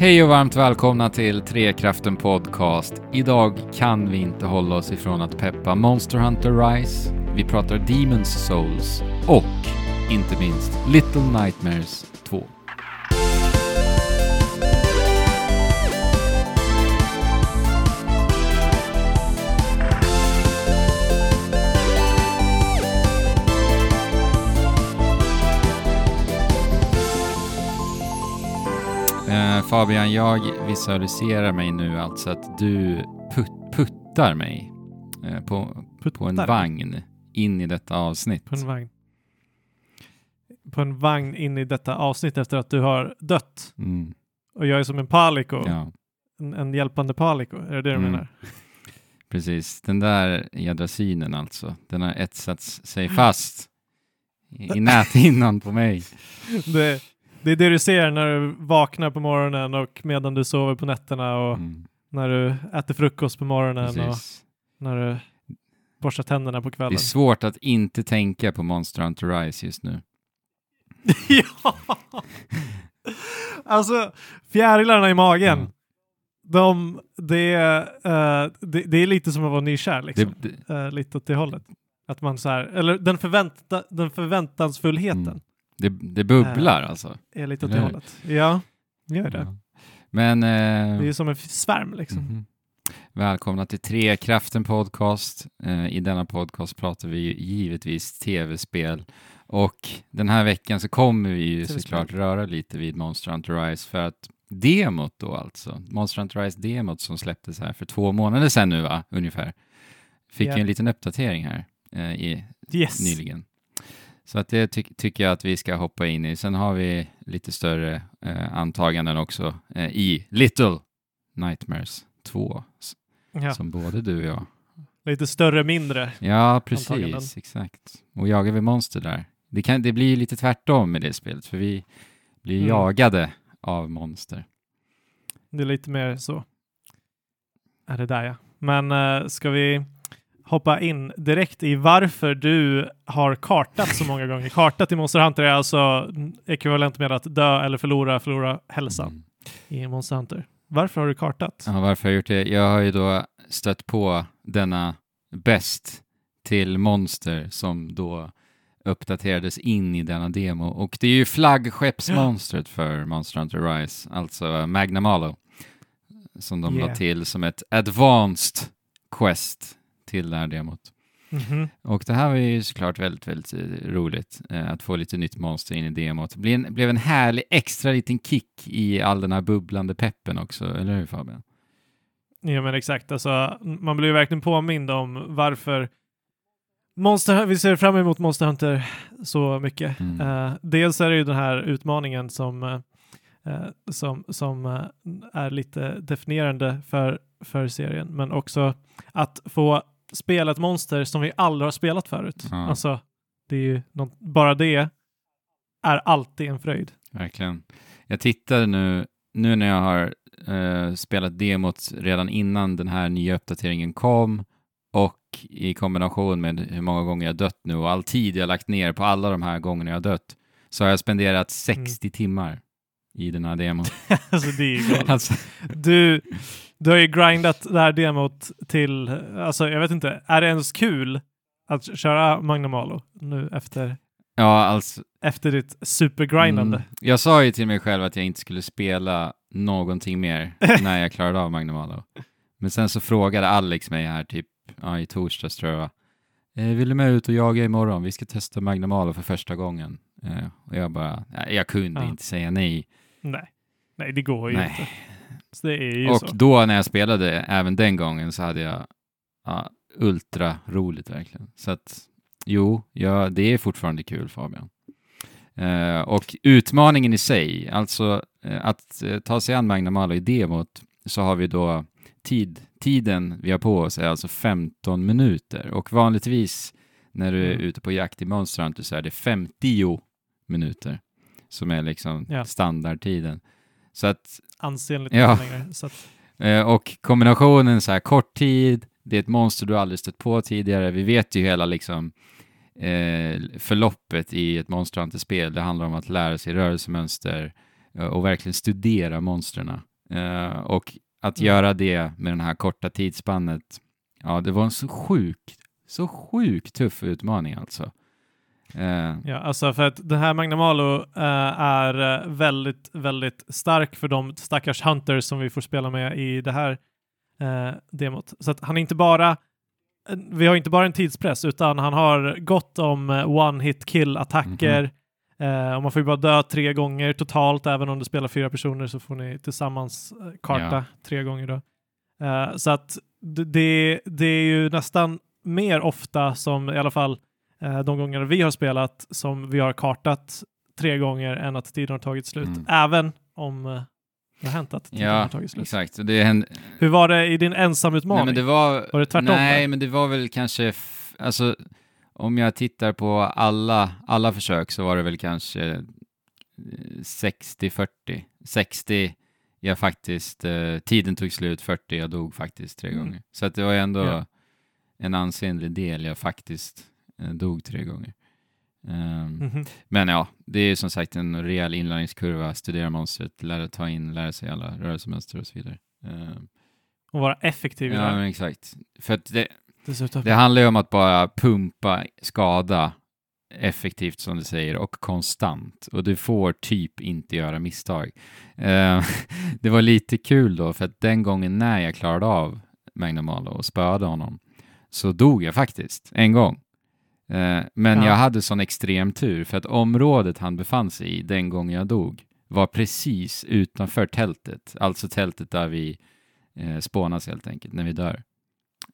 Hej och varmt välkomna till Trekraften Podcast. Idag kan vi inte hålla oss ifrån att peppa Monster Hunter Rise, vi pratar Demon's Souls och inte minst Little Nightmares 2. Fabian, jag visualiserar mig nu alltså att du put puttar mig eh, på, på en Puttar? vagn in i detta avsnitt. På en vagn. På en vagn in i detta avsnitt efter att du har dött. Mm, Och jag är som en paliko. ja, En, en hjälpande paliko. Är det det du Mm. menar? precis. Den där jädra synen alltså, den har etsats sig fast i, i näthinnan på mig. Det, det är det du ser när du vaknar på morgonen och medan du sover på nätterna och Mm, när du äter frukost på morgonen och precis. när du borstar tänderna på Det är kvällen. svårt att inte tänka på Monster Hunter Rise just nu. ja! Alltså, fjärilarna i magen. Ja. De, det, eh, det, det är lite som att vara nykär liksom. Det, det, Eh, lite åt det hållet. Att man så här, eller den, förvänta, den förväntansfullheten Mm. Det, det bubblar alltså. är lite åt det hållet. Ja, gör det. Ja. Men... eh, Det är som en svärm liksom. Mhm. Välkomna till Trekraften Podcast. Eh, I denna podcast pratar vi givetvis tv-spel. Och den här veckan så kommer vi ju såklart röra lite vid Monster Hunter Rise för att demot då alltså, Monster Hunter Rise demot som släpptes här för två månader sedan nu va, ungefär. Fick Ja. ju en liten uppdatering här eh, i, Yes. nyligen. Så att det ty tycker jag att vi ska hoppa in i. Sen har vi lite större eh, antaganden också eh, i Little Nightmares 2, s- Ja. som både du och jag. Lite större, mindre. Ja, precis, Antaganden. exakt. Och jagar vi monster där. Det, kan, det blir lite tvärtom med det spelet, för vi blir Mm. jagade av monster. Det är lite mer så. Är det där ja. Men eh, ska vi hoppa in direkt i varför du har kartat så många gånger? Kartat i Monster Hunter är alltså ekvivalent med att dö eller förlora, förlora hälsan Mm. i Monster Hunter. Varför har du kartat? Ja, varför har jag gjort det? Jag har ju då stött på denna bäst till monster som då uppdaterades in i denna demo. Och det är ju flaggskeppsmonstret för Monster Hunter Rise, alltså Magna Malo, som de la Yeah. till som ett advanced quest till det här demot. Mhm. Och det här var ju såklart väldigt, väldigt eh, roligt eh, att få lite nytt monster in i demot. Det blev en, blev en härlig extra liten kick i all den här bubblande peppen också, eller hur Fabian? Ja men exakt, alltså, man blir ju verkligen påmind om varför Monster, vi ser fram emot Monster Hunter så mycket. Mm. Eh, dels är det ju den här utmaningen som, eh, som, som eh, är lite definierande för, för serien, men också att få spela ett monster som vi aldrig har spelat förut. Ja. Alltså, det är ju något, bara det är alltid en fröjd. Verkligen. Jag tittade nu, nu när jag har eh, spelat demot redan innan den här nya uppdateringen kom och i kombination med hur många gånger jag dött nu och all tid jag lagt ner på alla de här gångerna jag dött så har jag spenderat 60 timmar i den här demon. alltså det är ju galet. alltså, Du, du har ju grindat det här demot till, alltså jag vet inte, är det ens kul att köra Magnum Malo nu efter, ja, alltså, efter ditt supergrindande? mm, jag sa ju till mig själv att jag inte skulle spela någonting mer när jag klarade av Magnum Malo. Men sen så frågade Alex mig här typ ja, i torsdags tror jag. Eh, vill du med ut och jaga imorgon? Vi ska testa Magnum Malo för första gången. Eh, och jag bara, jag kunde Ja. inte säga nej. Nej. Nej, det går ju Nej. inte. Så det är ju Och så. då när jag spelade även den gången så hade jag ja, ultra roligt verkligen. Så att jo, ja, det är fortfarande kul Fabian. Eh, och utmaningen i sig, alltså eh, att eh, ta sig an Magnum Malo i demot, så har vi då tid, tiden vi har på oss är alltså 15 minuter och vanligtvis när du är Mm. ute på jakt i Monster Hunter så är det 50 minuter som är liksom Ja. standardtiden. Så att Ansenligt Ja. längre. Så att, Eh, och kombinationen så här kort tid, det är ett monster du aldrig stött på tidigare. Vi vet ju hela liksom eh, förloppet i ett Monster Hunter-spel. Det handlar om att lära sig rörelsemönster eh, och verkligen studera monstren Eh, och att Mm. göra det med den här korta tidsspannet, ja, det var en så sjuk, så sjukt tuff utmaning alltså. Eh, Ja, alltså för att det här Magnamalo uh, är eh, väldigt, väldigt stark för de stackars hunters som vi får spela med i det här uh, demot. Så att han är inte bara, vi har inte bara en tidspress utan han har gott om eh, one-hit kill-attacker. Eh, och man får ju bara dö tre gånger totalt, även om du spelar fyra personer så får ni tillsammans karta Ja. tre gånger då. Så att det, det är ju nästan mer ofta som, i alla fall de gånger vi har spelat, som vi har kartat tre gånger än att tiden har tagit slut. Mm. Även om eh, det har hänt att tiden har ja, tagit slut. exakt. Det hände, Hur var det i din ensamutmaning? nej, men det var, Var det tvärtom, Nej, men det var väl kanske, alltså om jag tittar på alla, alla försök så var det väl kanske eh, 60-40. 60 jag faktiskt, eh, tiden tog slut, 40 jag dog faktiskt tre Mm. gånger. Så att det var ändå Ja. en ansenlig del jag faktiskt eh, dog tre gånger. Ehm, Mhm. Men ja, det är som sagt en rejäl inlärningskurva, studera monstret, lära ta in, lära sig alla rörelsemönster och så vidare. Ehm, Och vara effektiv ja, men exakt. För det, Dessutom. det handlar ju om att bara pumpa skada effektivt som du säger och konstant och du får typ inte göra misstag. Eh, det var lite kul då för att den gången när jag klarade av Magnamalo och spöade honom så dog jag faktiskt en gång. Eh, men Ja. jag hade sån extrem tur för att området han befann sig i den gången jag dog var precis utanför tältet, alltså tältet där vi eh, spånas helt enkelt när vi dör.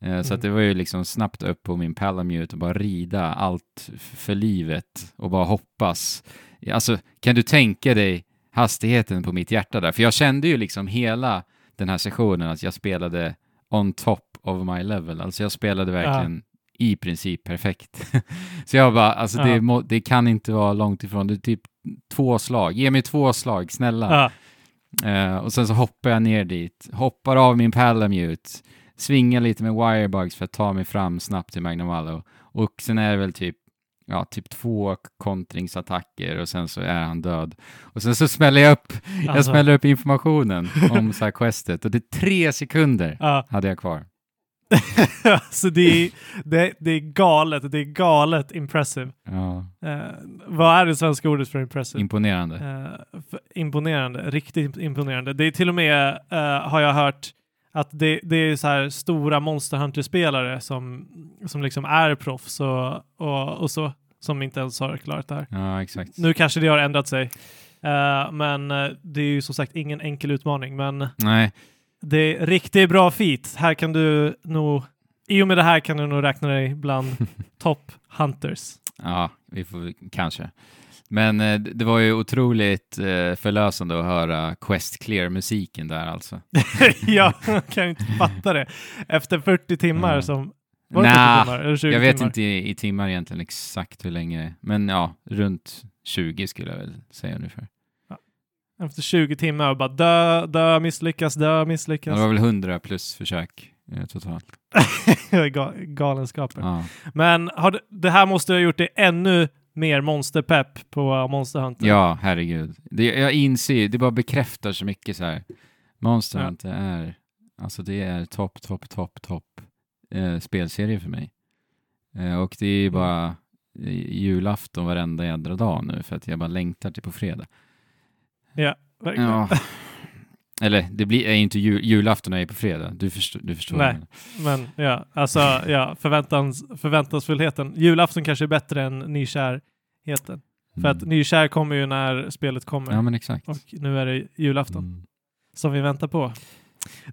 Eh, Så Mm. att det var ju liksom snabbt upp på min Palamute och bara rida allt för livet och bara hoppas. Alltså, kan du tänka dig hastigheten på mitt hjärta där? För jag kände ju liksom hela den här sessionen att jag spelade on top of my level. Alltså jag spelade verkligen i princip perfekt. Så jag bara, alltså det, Ja. må, det kan inte vara långt ifrån. Det är typ två slag. Ge mig två slag, snälla. Ja. Eh, och sen så hoppar jag ner dit, hoppar av min Palamute, svingar lite med wirebugs för att ta mig fram snabbt till Magnamalo. Och sen är det väl typ, ja, typ två kontringsattacker och sen så är han död. Och sen så smäller jag upp, jag Alltså. smäller upp informationen om så här questet och det är tre sekunder Ja. hade jag kvar. så det är, det, det är galet, det är galet impressive. Ja, Eh, vad är det svenska ordet för impressive? imponerande. Eh, för imponerande, riktigt imponerande. Det är till och med, eh, har jag hört, att det, det är så här stora Monster Hunter-spelare som, som liksom är proffs och, och, och så, som inte ens har klarat det här. Ja, exakt. Nu kanske det har ändrat sig, Eh, men eh, det är ju som sagt ingen enkel utmaning. Men Nej, det är riktigt bra feat. Här kan du nog, i och med det här kan du nog räkna dig bland top hunters. Ja, vi får kanske. Men eh, det var ju otroligt eh, förlösande att höra Quest Clear-musiken där alltså. jag kan inte fatta det. Efter 40 timmar Mm. som... Var det 40 Nja, timmar? Eller 20 jag vet timmar? inte i, i timmar egentligen exakt hur länge, men ja, runt 20 skulle jag väl säga ungefär. Efter 20 timmar och bara dö, dö, misslyckas, dö, Ja, misslyckas. det var väl 100 plus försök eh, totalt. Ga- Galenskaper. Ja. Men har du, det här måste ha gjort det ännu mer monsterpepp på Monster Hunter. ja, herregud. Det, jag inser, det bara bekräftar så mycket så här. Monster Ja. Hunter är, alltså det är topp, topp, topp, topp eh, spelserie för mig. Eh, och det är ju Mm. bara eh, julafton varenda jädra dag nu för att jag bara längtar till på fredag. Ja, verkligen. Ja. Eller det blir, är inte jul, julafton är ju på fredag. Du förstår. Du förstår Nej. Men ja, alltså ja, förväntans, förväntansfullheten. Julafton kanske är bättre än nykärheten. För att nykär kommer ju när spelet kommer. Ja, men exakt. Och nu är det julafton Mm. som vi väntar på.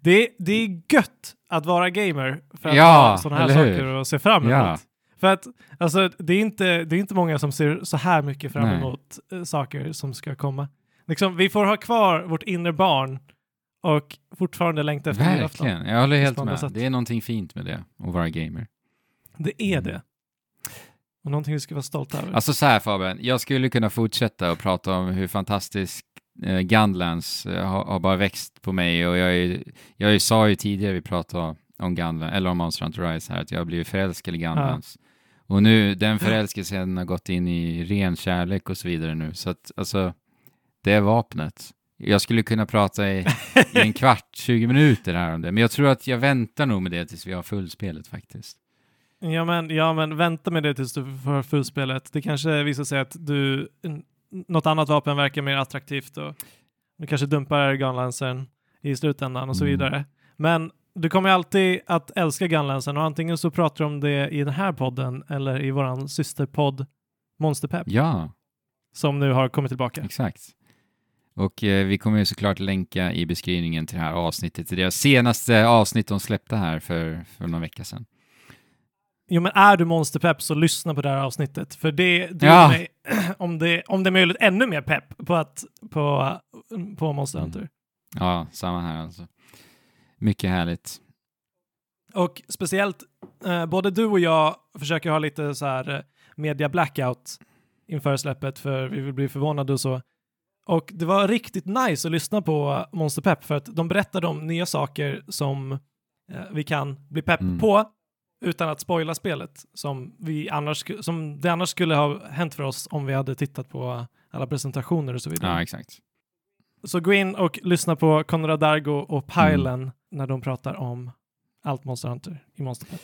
Det, det är gött att vara gamer för att Ja, ha sådana här saker hur? och se fram emot. Ja. För att alltså, det, är inte, det är inte många som ser så här mycket fram Nej. emot eh, saker som ska komma. Liksom, vi får ha kvar vårt inre barn och fortfarande längta efter julafton. Verkligen, jag håller helt med. sätt. Det är någonting fint med det, att vara gamer. Det är det. Och någonting vi ska vara stolta över. Alltså så här Fabian, jag skulle kunna fortsätta och prata om hur fantastisk eh, Gunlands eh, har, har bara växt på mig och jag, är, jag sa ju tidigare vi pratade om Gunland, eller om Monster Hunter Rise här, att jag har blivit förälskad i Gunlands. Och nu, den förälskelsen har gått in i ren kärlek och så vidare nu, så att alltså, det är vapnet. jag skulle kunna prata i, i en kvart, 20 minuter här om det, men jag tror att jag väntar nog med det tills vi har fullspelet faktiskt. Ja men, ja, men vänta med det tills du får fullspelet. Det kanske visar sig att du, något annat vapen verkar mer attraktivt och du kanske dumpar Gunlancern i slutändan och så Mm. vidare. Men du kommer alltid att älska Gunlancern och antingen så pratar du om det i den här podden eller i våran systerpodd Monsterpepp Ja, som nu har kommit tillbaka. exakt. Och eh, vi kommer ju såklart länka i beskrivningen till det här avsnittet, till deras senaste avsnitt de släppte här för, för någon vecka sedan. Jo men är du Monsterpepp så lyssna på det här avsnittet för det du Ja. mig, om, det, om det är möjligt ännu mer pepp på, att, på, på Monster Mm. Hunter. Ja, samma här alltså. Mycket härligt. Och speciellt, eh, både du och jag försöker ha lite så här eh, media blackout inför släppet för vi vill bli förvånade och så. Och det var riktigt nice att lyssna på Monster Pepp för att de berättade om nya saker som eh, vi kan bli pepp Mm. på utan att spoila spelet som, vi annars, som det annars skulle ha hänt för oss om vi hade tittat på alla presentationer och så vidare. Ja, exakt. Så gå in och lyssna på Konrad Dargo och Pylen Mm. när de pratar om allt Monster Hunter i Monster Pepp.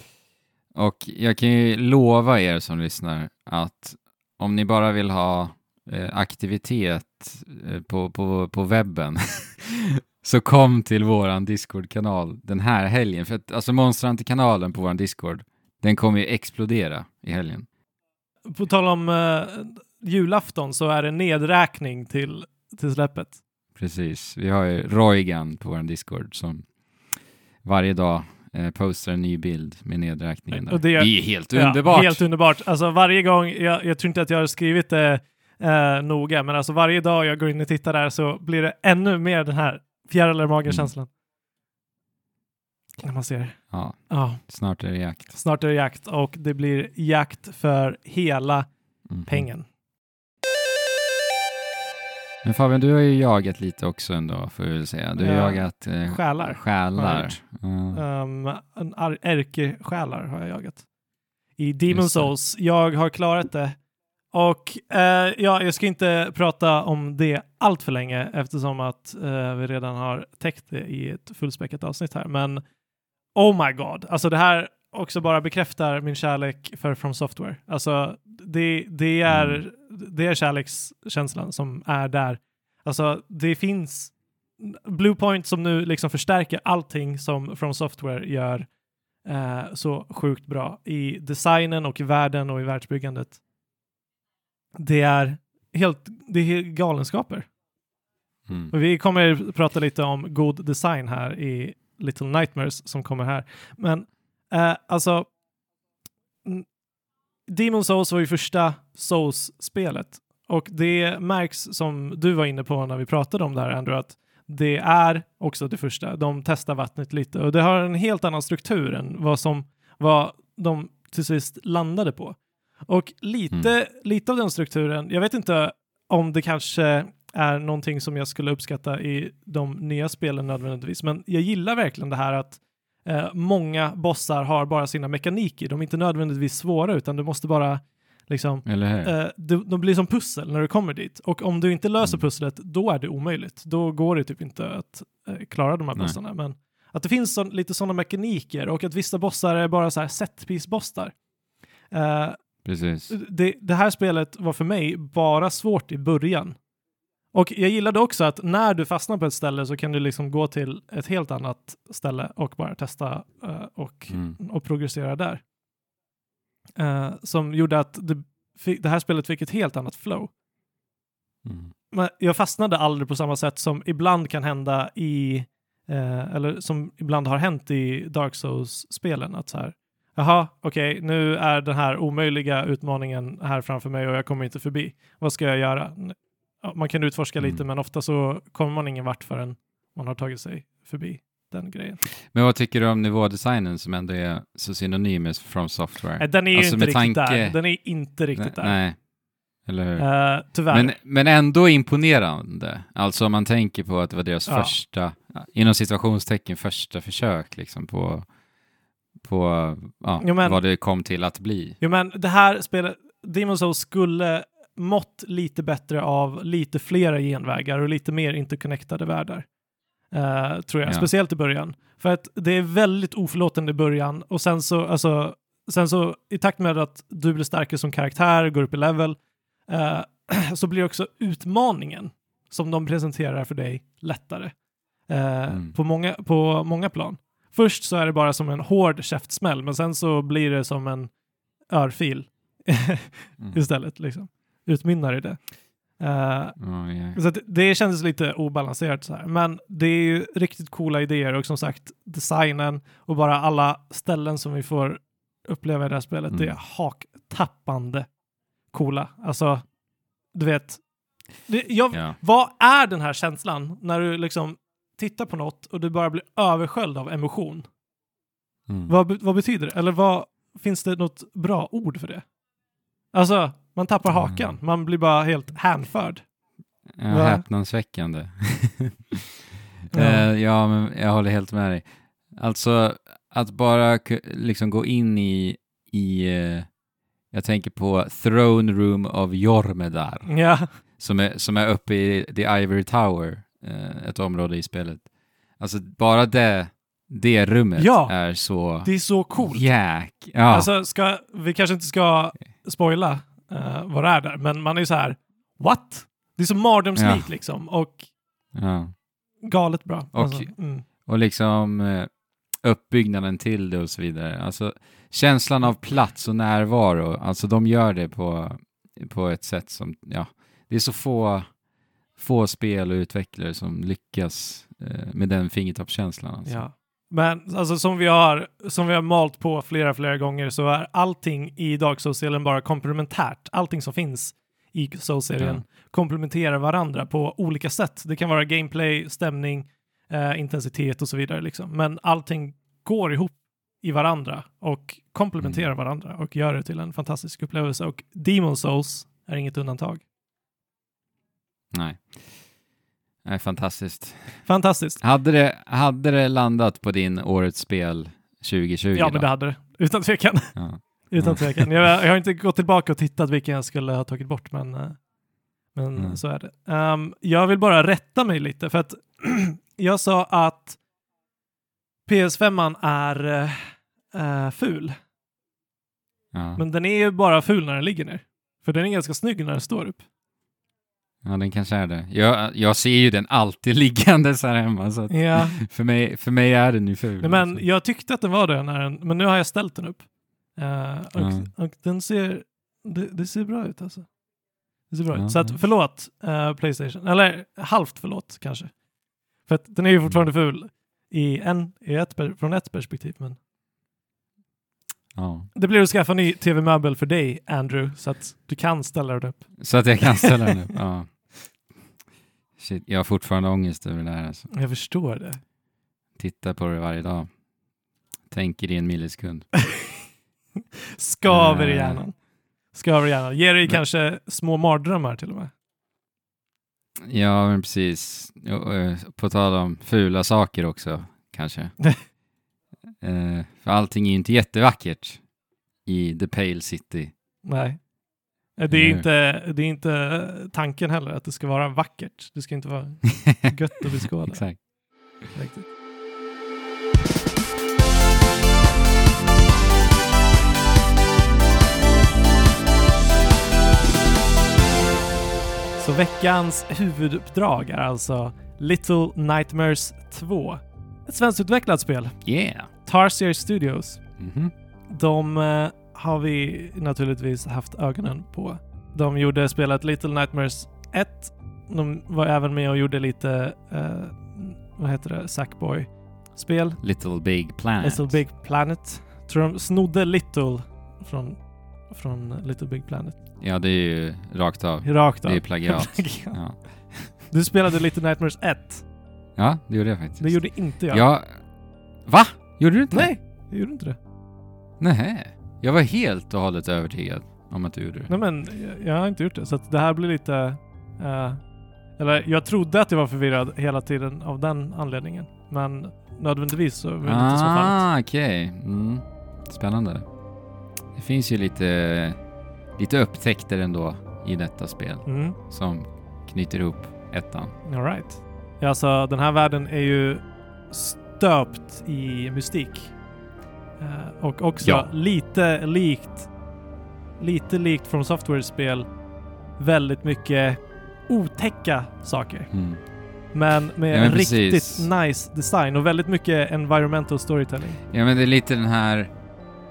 Och jag kan ju lova er som lyssnar att om ni bara vill ha aktivitet eh, på, på, på webben så kom till våran Discord-kanal den här helgen. För att alltså Monster Hunter-kanalen på våran Discord, den kommer ju explodera i helgen. På tal om uh, julafton så är det nedräkning till, till släppet. Precis. Vi har ju Roygan på våran Discord som varje dag eh, postar en ny bild med nedräkningen. Där. Och det är- är helt Ja, underbart! helt underbart. Alltså varje gång, jag, jag tror inte att jag har skrivit det eh, noga, men alltså varje dag jag går in och tittar där så blir det ännu mer den här fjärilar i magen-känslan. När man ser, ja, ja, snart är det jakt. snart är det jakt och det blir jakt för hela Mhm. pengen. Men Fabian, du har ju jagat lite också ändå, får vi väl säga. Du har Ja, jagat eh, själar själar. Ja. Um, ärkesjälar har jag jagat. I Demon. Souls. Jag har klarat det. Och eh, ja, jag ska inte prata om det allt för länge eftersom att eh, vi redan har täckt det i ett fullspäckat avsnitt här. Men oh my god, alltså det här också bara bekräftar min kärlek för From Software. Alltså det, det, är, Mm. det är kärlekskänslan som är där. Alltså det finns Bluepoint som nu liksom förstärker allting som From Software gör eh, så sjukt bra i designen och i världen och i världsbyggandet. Det är helt, det är galenskaper. Mm. Vi kommer prata lite om god design här i Little Nightmares som kommer här. Men eh, alltså, Demon Souls var ju första Souls-spelet och det märks som du var inne på när vi pratade om det här Andrew, att det är också det första. De testar vattnet lite och det har en helt annan struktur än vad som vad de till sist landade på. Och lite, lite av den strukturen, jag vet inte om det kanske är någonting som jag skulle uppskatta i de nya spelen nödvändigtvis, men jag gillar verkligen det här att eh, många bossar har bara sina mekaniker. De är inte nödvändigtvis svåra, utan du måste bara liksom? Eh, de, de blir som pussel när du kommer dit. Och om du inte löser Mm. pusslet, då är det omöjligt. Då går det typ inte att eh, klara de här Nej. bossarna. Men att det finns sån, lite sådana mekaniker och att vissa bossar är bara så här setpiece-bossar. Eh, Precis. det, det här spelet var för mig bara svårt i början. Och jag gillade också att när du fastnar på ett ställe så kan du liksom gå till ett helt annat ställe och bara testa eh, och Mm. och progressera där. Eh, som gjorde att det, det här spelet fick ett helt annat flow. Mm. Men jag fastnade aldrig på samma sätt som ibland kan hända i, eh, eller som ibland har hänt i Dark Souls-spelen. Att så här, jaha, okej, nu är den här omöjliga utmaningen här framför mig och jag kommer inte förbi. Vad ska jag göra? Man kan utforska lite, Mm. men ofta så kommer man ingen vart förrän man har tagit sig förbi den grejen. Men vad tycker du om nivådesignen som ändå är så synonym med From Software? Nej, den är ju Alltså, inte med riktigt tanke- där. Den är inte riktigt Nej, där. Nej, eller hur? Eh, tyvärr. Men, men ändå imponerande. Alltså om man tänker på att det var deras Ja. första, inom situationstecken, första försök liksom på, på ja, Jo, men- vad det kom till att bli. Jo men det här spelet, Demon Souls skulle mått lite bättre av lite flera genvägar och lite mer interconnectade världar. Eh, tror jag, Ja. speciellt i början. För att det är väldigt oförlåtande i början och sen så, alltså, sen så i takt med att du blir starkare som karaktär, går upp i level, eh, så blir också utmaningen som de presenterar för dig lättare. Eh, Mm. på, många, på många plan. Först så är det bara som en hård käftsmäll, men sen så blir det som en örfil Mm. istället. Liksom. Utmynnar i det. Eh, Ja, ja. så det kändes lite obalanserat så här. Men det är ju riktigt coola idéer och som sagt designen och bara alla ställen som vi får uppleva i det här spelet, Mm. det är haktappande coola. Alltså, du vet, det, jag, Ja. vad är den här känslan när du liksom tittar på något och du bara blir översköljd av emotion? Mm. Vad, vad betyder det? Eller vad, finns det något bra ord för det? Alltså, man tappar Mm. hakan. Man blir bara helt hänförd. Ja, häpnadsväckande. Ja. Eh, ja, men jag håller helt med dig. Alltså, att bara liksom gå in i, i eh, jag tänker på Throne Room of Jormedar, Ja, som är, som är uppe i The Ivory Tower, ett område i spelet. Alltså, bara det, det rummet Ja. är så det är så coolt. jäk... Ja, Alltså, ska, vi kanske inte ska spoila uh, vad det är där, men man är ju så här, what? Det är så mardrömslikt liksom och ja. galet bra. Och- alltså, mm. Och liksom eh, uppbyggnaden till det och så vidare. Alltså känslan av plats och närvaro, alltså de gör det på, på ett sätt som, ja, det är så få, få spel och utvecklare som lyckas eh, med den fingertoppskänslan. Alltså. Ja. Men alltså som vi har, som vi har malt på flera, flera gånger så är allting i Dark Souls-serien bara komplementärt. Allting som finns i Souls-serien Ja. komplementerar varandra på olika sätt. Det kan vara gameplay, stämning, eh, intensitet och så vidare liksom. Men allting går ihop i varandra och komplementerar Mm. varandra och gör det till en fantastisk upplevelse. Och Demon Souls är inget undantag. Nej. Nej, fantastiskt. Fantastiskt. Hade det, hade det landat på din årets spel 2020 Ja, då? men det hade det. Utan tvekan. Ja. Utan Ja. tvekan. Jag, jag har inte gått tillbaka och tittat vilken jag skulle ha tagit bort, men, eh, men Mm. så är det. Ehm, jag vill bara rätta mig lite, för att jag sa att PS5 är eh, ful, Ja. men den är ju bara ful när den ligger ner. För den är ganska snygg när den står upp. Ja, den kanske är det. Jag, jag ser ju den alltid liggandes här hemma, så Ja, för, mig, för mig är den ju ful. Nej, men alltså. jag tyckte att den var det, när den, men nu har jag ställt den upp. Eh, och, Ja. och den ser, det, det ser bra ut alltså. Det ser bra Ja, ut. Så att förlåt eh, Playstation, eller halvt förlåt kanske. För att den är ju fortfarande ful i en, i ett, från ett perspektiv. Men Ja. det blir att skaffa ny tv-möbel för dig Andrew, så att du kan ställa den upp. Så att jag kan ställa den upp. Ja. Shit, jag har fortfarande ångest över det här. Alltså. Jag förstår det. Tittar på det varje dag. Tänker i en millisekund. Skaver i Eh. hjärnan. Skaver i hjärnan. Ger dig Men- kanske små mardrömmar till och med. Ja, men precis. På tal om fula saker också, kanske. eh, för allting är ju inte jättevackert i The Pale City. Nej. Det är, inte, det är inte tanken heller att det ska vara vackert. Det ska inte vara gött att beskåda. Exakt. Riktigt. Så veckans huvuduppdrag är alltså Little Nightmares 2. Ett svenskutvecklat spel. Yeah! Tarsier Studios. Mhm. De eh, har vi naturligtvis haft ögonen på. De gjorde spelet Little Nightmares 1. De var även med och gjorde lite, eh, vad heter det, Sackboy-spel. Little Big Planet. Little Big Planet. Tror de snodde Little från, från Little Big Planet. Ja, det är ju rakt av. Rakt av. Det är plagiat. Ja. Du spelade Little Nightmares 1. ja, det gjorde jag faktiskt. Det gjorde inte jag. Ja. Va? Gjorde du inte? Nej, jag gjorde inte det. Nej. Jag var helt och hållet övertygad om att du gjorde det. Nej men, jag, jag har inte gjort det. Så att det här blir lite... eh, eller jag trodde att jag var förvirrad hela tiden av den anledningen. Men nödvändigtvis så var det inte så fallet. Ah, okej. Mm. Spännande. Det finns ju lite, lite upptäckter ändå i detta spel Mm. som knyter ihop ettan. All right. Ja, alltså den här världen är ju stöpt i mystik. Eh, och också Ja. lite likt lite likt från Software-spel väldigt mycket otäcka saker. Mm. Men med Ja, men riktigt precis. nice design och väldigt mycket environmental storytelling. Ja, men det är lite den här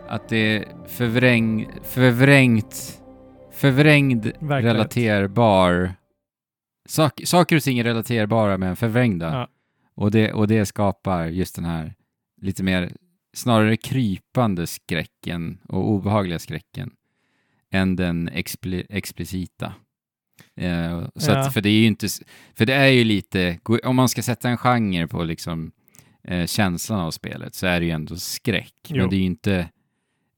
att det är förvräng, förvrängt, förvrängd Verklighet. relaterbar. Sak, saker och ting är relaterbara men förvrängda. Ja. Och, det, och det skapar just den här lite mer, snarare krypande skräcken och obehagliga skräcken än den expli, explicita. Eh, så Ja. att, för det är ju inte, för det är ju lite, om man ska sätta en genre på liksom eh, känslan av spelet så är det ju ändå skräck. Jo. Men det är ju inte,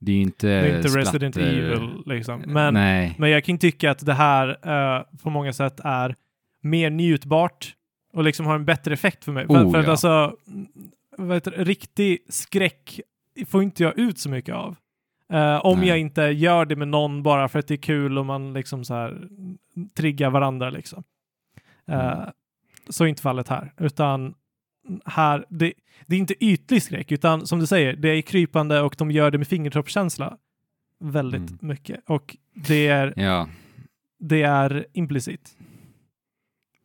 det är ju inte, är inte Resident Evil liksom. Men, Nej. men jag kan tycka att det här eh, på många sätt är mer njutbart och liksom har en bättre effekt för mig. För, Oh, för att ja. alltså, mm, vad heter riktig skräck får inte jag ut så mycket av. Eh, om Nej. jag inte gör det med någon bara för att det är kul och man liksom så här triggar varandra liksom. Eh, Mm. Så är inte fallet här, utan här, det, det är inte ytlig skräck, utan som du säger, det är krypande och de gör det med fingertoppskänsla väldigt Mm. mycket. Och det är, Ja, det är implicit.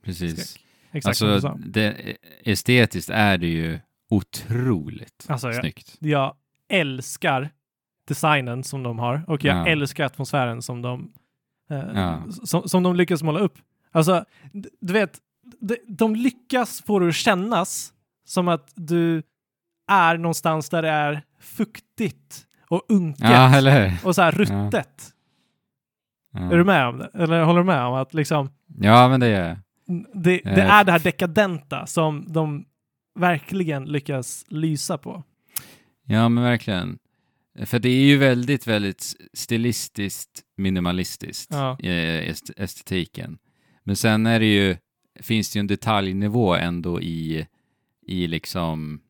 precis. Skräck. Exakt Alltså, det, estetiskt är det ju otroligt Alltså, jag, snyggt. jag älskar designen som de har och jag Ja. älskar atmosfären som de, eh, Ja. som, som de lyckas måla upp. Alltså, du vet, de, de lyckas få det att kännas som att du är någonstans där det är fuktigt och unket Ja, och så här ruttet. Är du med om det? Eller håller du med om att liksom ja, men det är det, det är det här dekadenta som de verkligen lyckas lysa på. Ja, men verkligen. För det är ju väldigt, väldigt stilistiskt minimalistiskt, Ja. eh, est- estetiken. Men sen är det ju, finns det ju en detaljnivå ändå i, i liksom,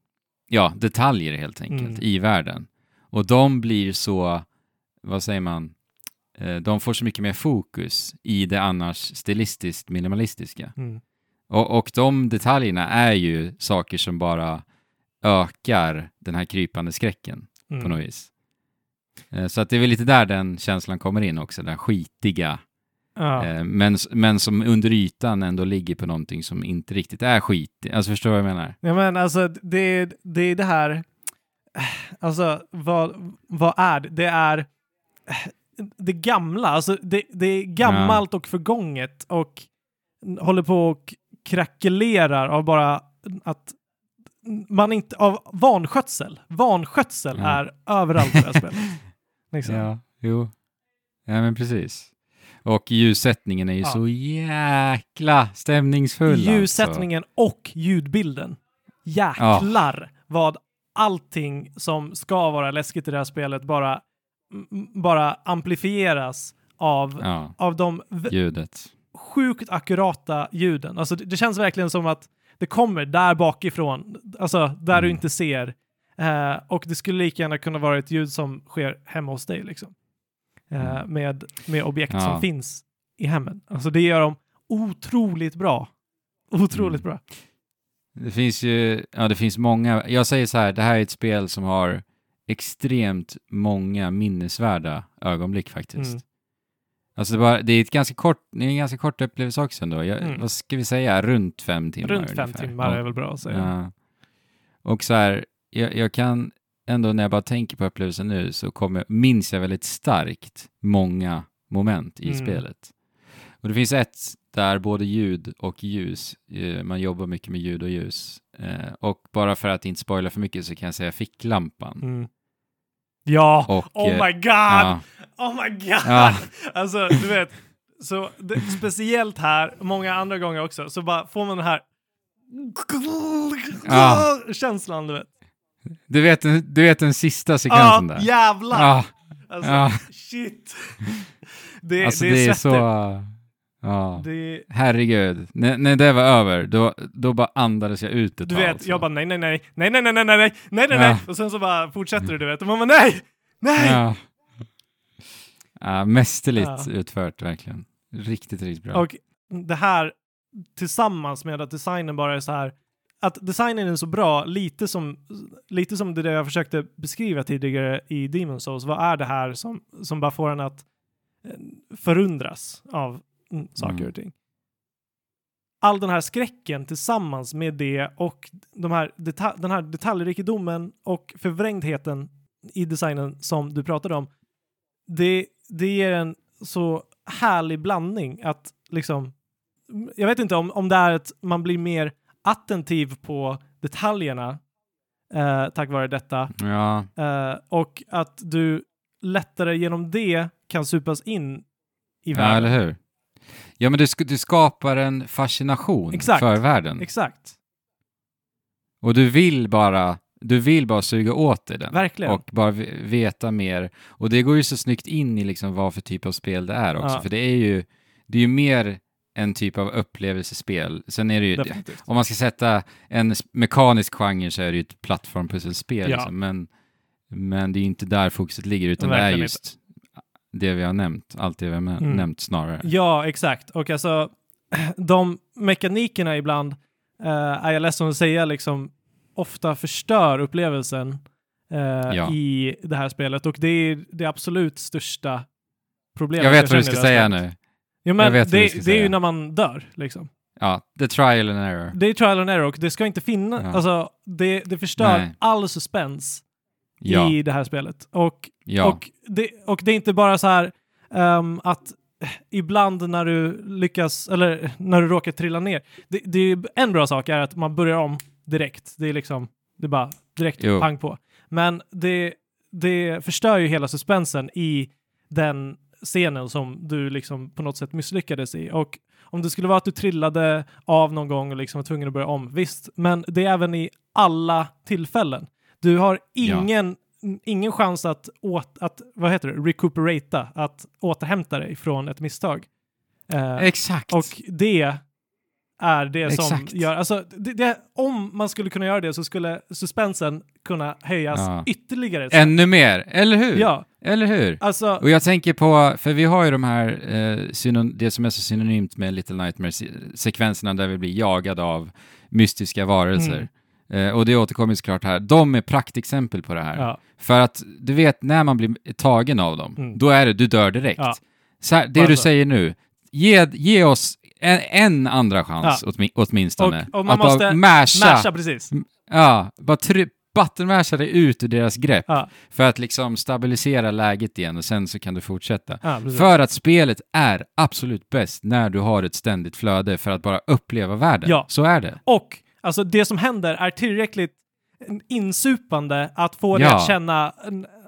ja, detaljer helt enkelt, Mm. i världen. Och de blir så, vad säger man, eh, de får så mycket mer fokus i det annars stilistiskt minimalistiska. Mm. Och, och de detaljerna är ju saker som bara ökar den här krypande skräcken på Mm. något vis. Eh, Så att det är väl lite där den känslan kommer in också, den skitiga. Ja. Eh, Men, men som under ytan ändå ligger på någonting som inte riktigt är skitigt. Alltså förstår du vad jag menar? Ja, men alltså det, det är det här, alltså vad, vad är det? Det är det gamla, alltså det, det är gammalt och förgånget och håller på och krackelerar av bara att man inte, av vanskötsel. Vanskötsel Ja. är överallt i det här spelet. Liksom. Ja, jo. Ja, men precis. Och ljussättningen är ju Ja. så jäkla stämningsfull. alltså. Ljussättningen och ljudbilden. Jäklar vad allting som ska vara läskigt i det här spelet bara, bara amplifieras av, Alltså. Ja, av de ljudet. Sjukt akkurata ljuden. Alltså det, det känns verkligen som att det kommer där bakifrån, alltså där du Mm. inte ser. Eh, och det skulle lika gärna kunna vara ett ljud som sker hemma hos dig liksom. Eh, Mm. med, med objekt Ja. som finns i hemmen. Alltså det gör de otroligt bra. Otroligt Mm. bra. Det finns ju, ja det finns många, jag säger så här, det här är ett spel som har extremt många minnesvärda ögonblick faktiskt. Mm. Alltså det, bara, det är ett ganska kort, det är en ganska kort upplevelse också ändå. Jag, Mm. Vad ska vi säga, runt fem timmar Runt fem ungefär. timmar Ja. är väl bra att säga. Ja. Och så här, jag, jag kan ändå när jag bara tänker på upplevelsen nu så kommer, minns jag väldigt starkt många moment i Mm. spelet. Och det finns ett där både ljud och ljus, eh, man jobbar mycket med ljud och ljus. Eh, och bara för att inte spoila för mycket så kan jag säga ficklampan. Mm. Ja, Och, oh eh, my god! ja, Oh my god! Ja. Alltså, du vet, så det, speciellt här, många andra gånger också, så bara får man den här Ja. känslan, du vet. du, vet, du vet den sista Ja, sekvensen där? jävlar! Ja, Alltså, ja. shit. Det, alltså det är, det är så... Ja. Det Herregud, när, när det var över, då, då bara andades jag ut ett du vet, alltså. jag bara nej, nej, nej, nej, nej, nej, nej, nej, nej, nej, nej, Ja. nej, och sen så bara fortsätter du, du vet, och man bara nej, nej! Ja. Ja, mästerligt Ja. utfört, verkligen. Riktigt, riktigt bra. Och det här tillsammans med att designen bara är så här, att designen är så bra, lite som, lite som det där jag försökte beskriva tidigare i Demon Souls. Vad är det här som, som bara får en att eh, förundras av mm, saker Mm. och ting? All den här skräcken tillsammans med det och de här den här detaljrikedomen och förvrängdheten i designen som du pratade om, det, det ger en så härlig blandning att liksom, jag vet inte om, om det är att man blir mer attentiv på detaljerna eh, tack vare detta Ja, eh, och att du lättare genom det kan supas in i ja, världen. eller hur? Ja, men du, du skapar en fascination Exakt. för världen. Exakt, Och du vill bara, du vill bara suga åt dig den. verkligen. Och bara veta mer. Och det går ju så snyggt in i liksom vad för typ av spel det är också. Ja. För det är ju, det är ju mer en typ av upplevelsespel. Sen är det ju, Definitivt. om man ska sätta en mekanisk genre så är det ju ett plattformpusselspel. Ja. Liksom. Men, men det är ju inte där fokuset ligger, utan det Verkligen är just det vi har nämnt. Allt det vi har Mm. nämnt snarare. Ja, exakt. Och alltså, de mekanikerna ibland, eh, är jag ledsen att säga, liksom ofta förstör upplevelsen eh, Ja. i det här spelet. Och det är det absolut största problemet Jag vet vad du ska det säga nu. Jo, men det, det är ju när man dör, liksom. Ja, the trial and error. Det är trial and error och det ska inte finnas, Ja. alltså det, det förstör Nej. all suspens Ja, i det här spelet. Och ja. Och, det, och det är inte bara så här ehm, att ibland när du lyckas, eller när du råkar trilla ner. Det, det är en bra sak är att man börjar om direkt. Det är liksom, det är bara direkt Jo. pang på. Men det, det förstör ju hela suspensen i den scenen som du liksom på något sätt misslyckades i. Och om det skulle vara att du trillade av någon gång och liksom var tvungen att börja om, visst, men det är även i alla tillfällen. Du har Ja. ingen, ingen chans att, åt, att, vad heter det, recuperata, att återhämta dig från ett misstag. Eh, Exakt. och det är det Exakt. som gör, alltså det, det, om man skulle kunna göra det så skulle suspensen kunna höjas Ja. ytterligare. Ännu mer, eller hur? Ja, Eller hur? alltså, Och jag tänker på, för vi har ju de här, eh, det som är så synonymt med Little Nightmares-sekvenserna där vi blir jagade av mystiska varelser. Mm. Eh, och det återkommer såklart här. De är praktexempel på det här. ja, För att du vet, när man blir tagen av dem, Mm. då är det, du dör direkt. Ja. Så här, det Bara du så. säger nu, ge, ge oss en, en andra chans Ja. åtmi, åtminstone. Och- och man att bara måste masha, masha precis. ja, bara try, dig ut ur deras grepp Ja, för att liksom stabilisera läget igen och sen så kan du fortsätta. ja. För att spelet är absolut bäst när du har ett ständigt flöde för att bara uppleva världen. Ja. Så är det. Och alltså det som händer är tillräckligt insupande att få dig att känna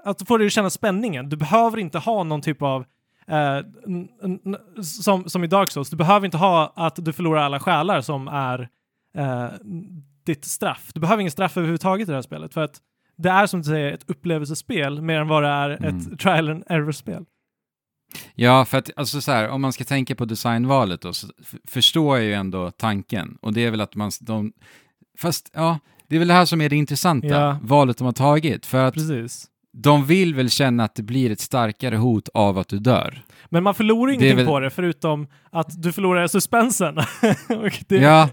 att få dig att känna spänningen. Du behöver inte ha någon typ av eh, som, som i Dark Souls, du behöver inte ha att du förlorar alla själar som är eh, ditt straff. Du behöver ingen straff överhuvudtaget i det här spelet för att det är som du säger ett upplevelsespel mer än vad det är Mm. ett trial and error-spel. Ja, för att alltså så här, om man ska tänka på designvalet då, så förstår jag ju ändå tanken. Och det är väl att man, de, fast ja, det är väl det här som är det intressanta, Ja. valet de har tagit. För att Precis. De vill väl känna att det blir ett starkare hot av att du dör. Men man förlorar är ingenting väl- på det förutom att du förlorar suspensen. Det, Ja,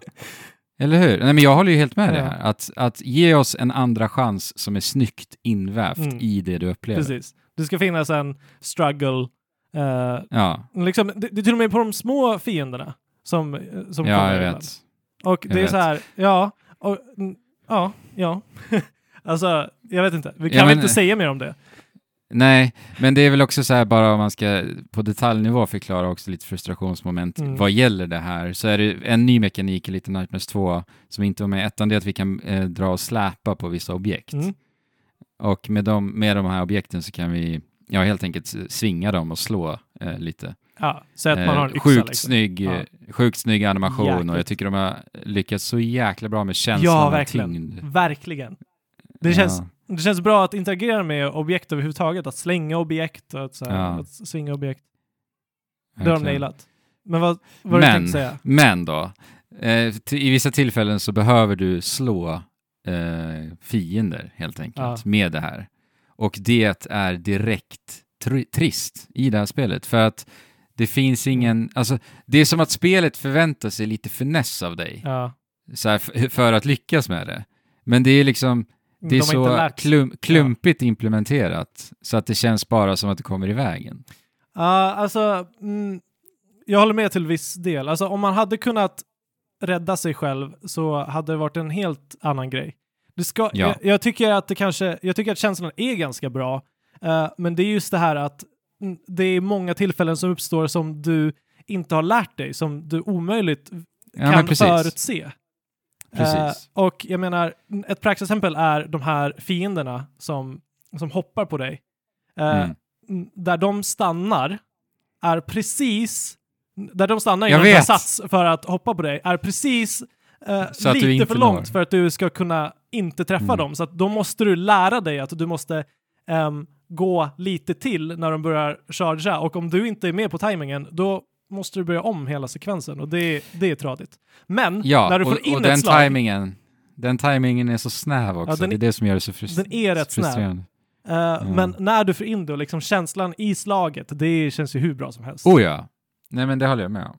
eller hur? Nej, men jag håller ju helt med dig Ja. här. Att, att ge oss en andra chans som är snyggt invävt Mm. i det du upplever. Precis. Det ska finnas en struggle. eh, Ja, liksom, det, det är till och med på de små fienderna som, eh, som ja kommer jag ibland. vet. Och Jag det är vet. så här, ja, och, ja, ja. alltså, jag vet inte. Vi kan Ja, väl men- inte säga mer om det. Nej, men det är väl också så här bara om man ska på detaljnivå förklara också lite frustrationsmoment Mm. vad gäller det här så är det en ny mekanik i Little Nightmares 2 som inte var med i ettan, det är att vi kan eh, dra och släpa på vissa objekt. Mm. Och med de, med de här objekten så kan vi ja, helt enkelt svinga dem och slå eh, lite. Ja, så att man har en Eh, yxa. sjukt, liksom. snygg, Ja. eh, sjukt snygg animation och Jäkligt. jag tycker de har lyckats så jäkla bra med känslan Ja, av verkligen. tyngd. Verkligen. Det känns, det känns bra att interagera med objekt överhuvudtaget, att slänga objekt och att, så här, Ja. att svinga objekt. Ja, Det har de nailat. Men vad, vad det du Men, tänkte säga? men då, eh, i vissa tillfällen så behöver du slå eh, fiender helt enkelt Ja. med det här. Och det är direkt tr- trist i det här spelet. För att Det finns ingen, alltså det är som att spelet förväntar sig lite finess av dig, Ja. så här, för att lyckas med det. Men det är liksom, det är De så klum, klumpigt implementerat, så att det känns bara som att det kommer i vägen. Ja, alltså, mm, jag håller med till viss del. Alltså om man hade kunnat rädda sig själv så hade det varit en helt annan grej. Det ska, Ja. jag, jag tycker att det kanske, jag tycker att känslan är ganska bra, eh, men det är just det här att mm, det är många tillfällen som uppstår som du inte har lärt dig, som du omöjligt Ja, kan förutse. Eh, och jag menar, ett praxisexempel är de här fienderna som, som hoppar på dig. Eh, Mm. Där de stannar är precis, där de stannar har vet. sats för att hoppa på dig, är precis eh, lite för långt når. för att du ska kunna inte träffa Mm. dem. Så att då måste du lära dig att du måste ehm, gå lite till när de börjar chargea. Och om du inte är med på tajmingen, då måste du börja om hela sekvensen och det, det är tradigt. Men Ja, när du får och, in och ett den slag, timingen, den timingen är så snäv också. den det är det som gör det så frust- den är rätt snäv. frustrerande. eh, men när du får in det och liksom känslan i slaget, det känns ju hur bra som helst. Oh ja. Nej, men det håller jag med om.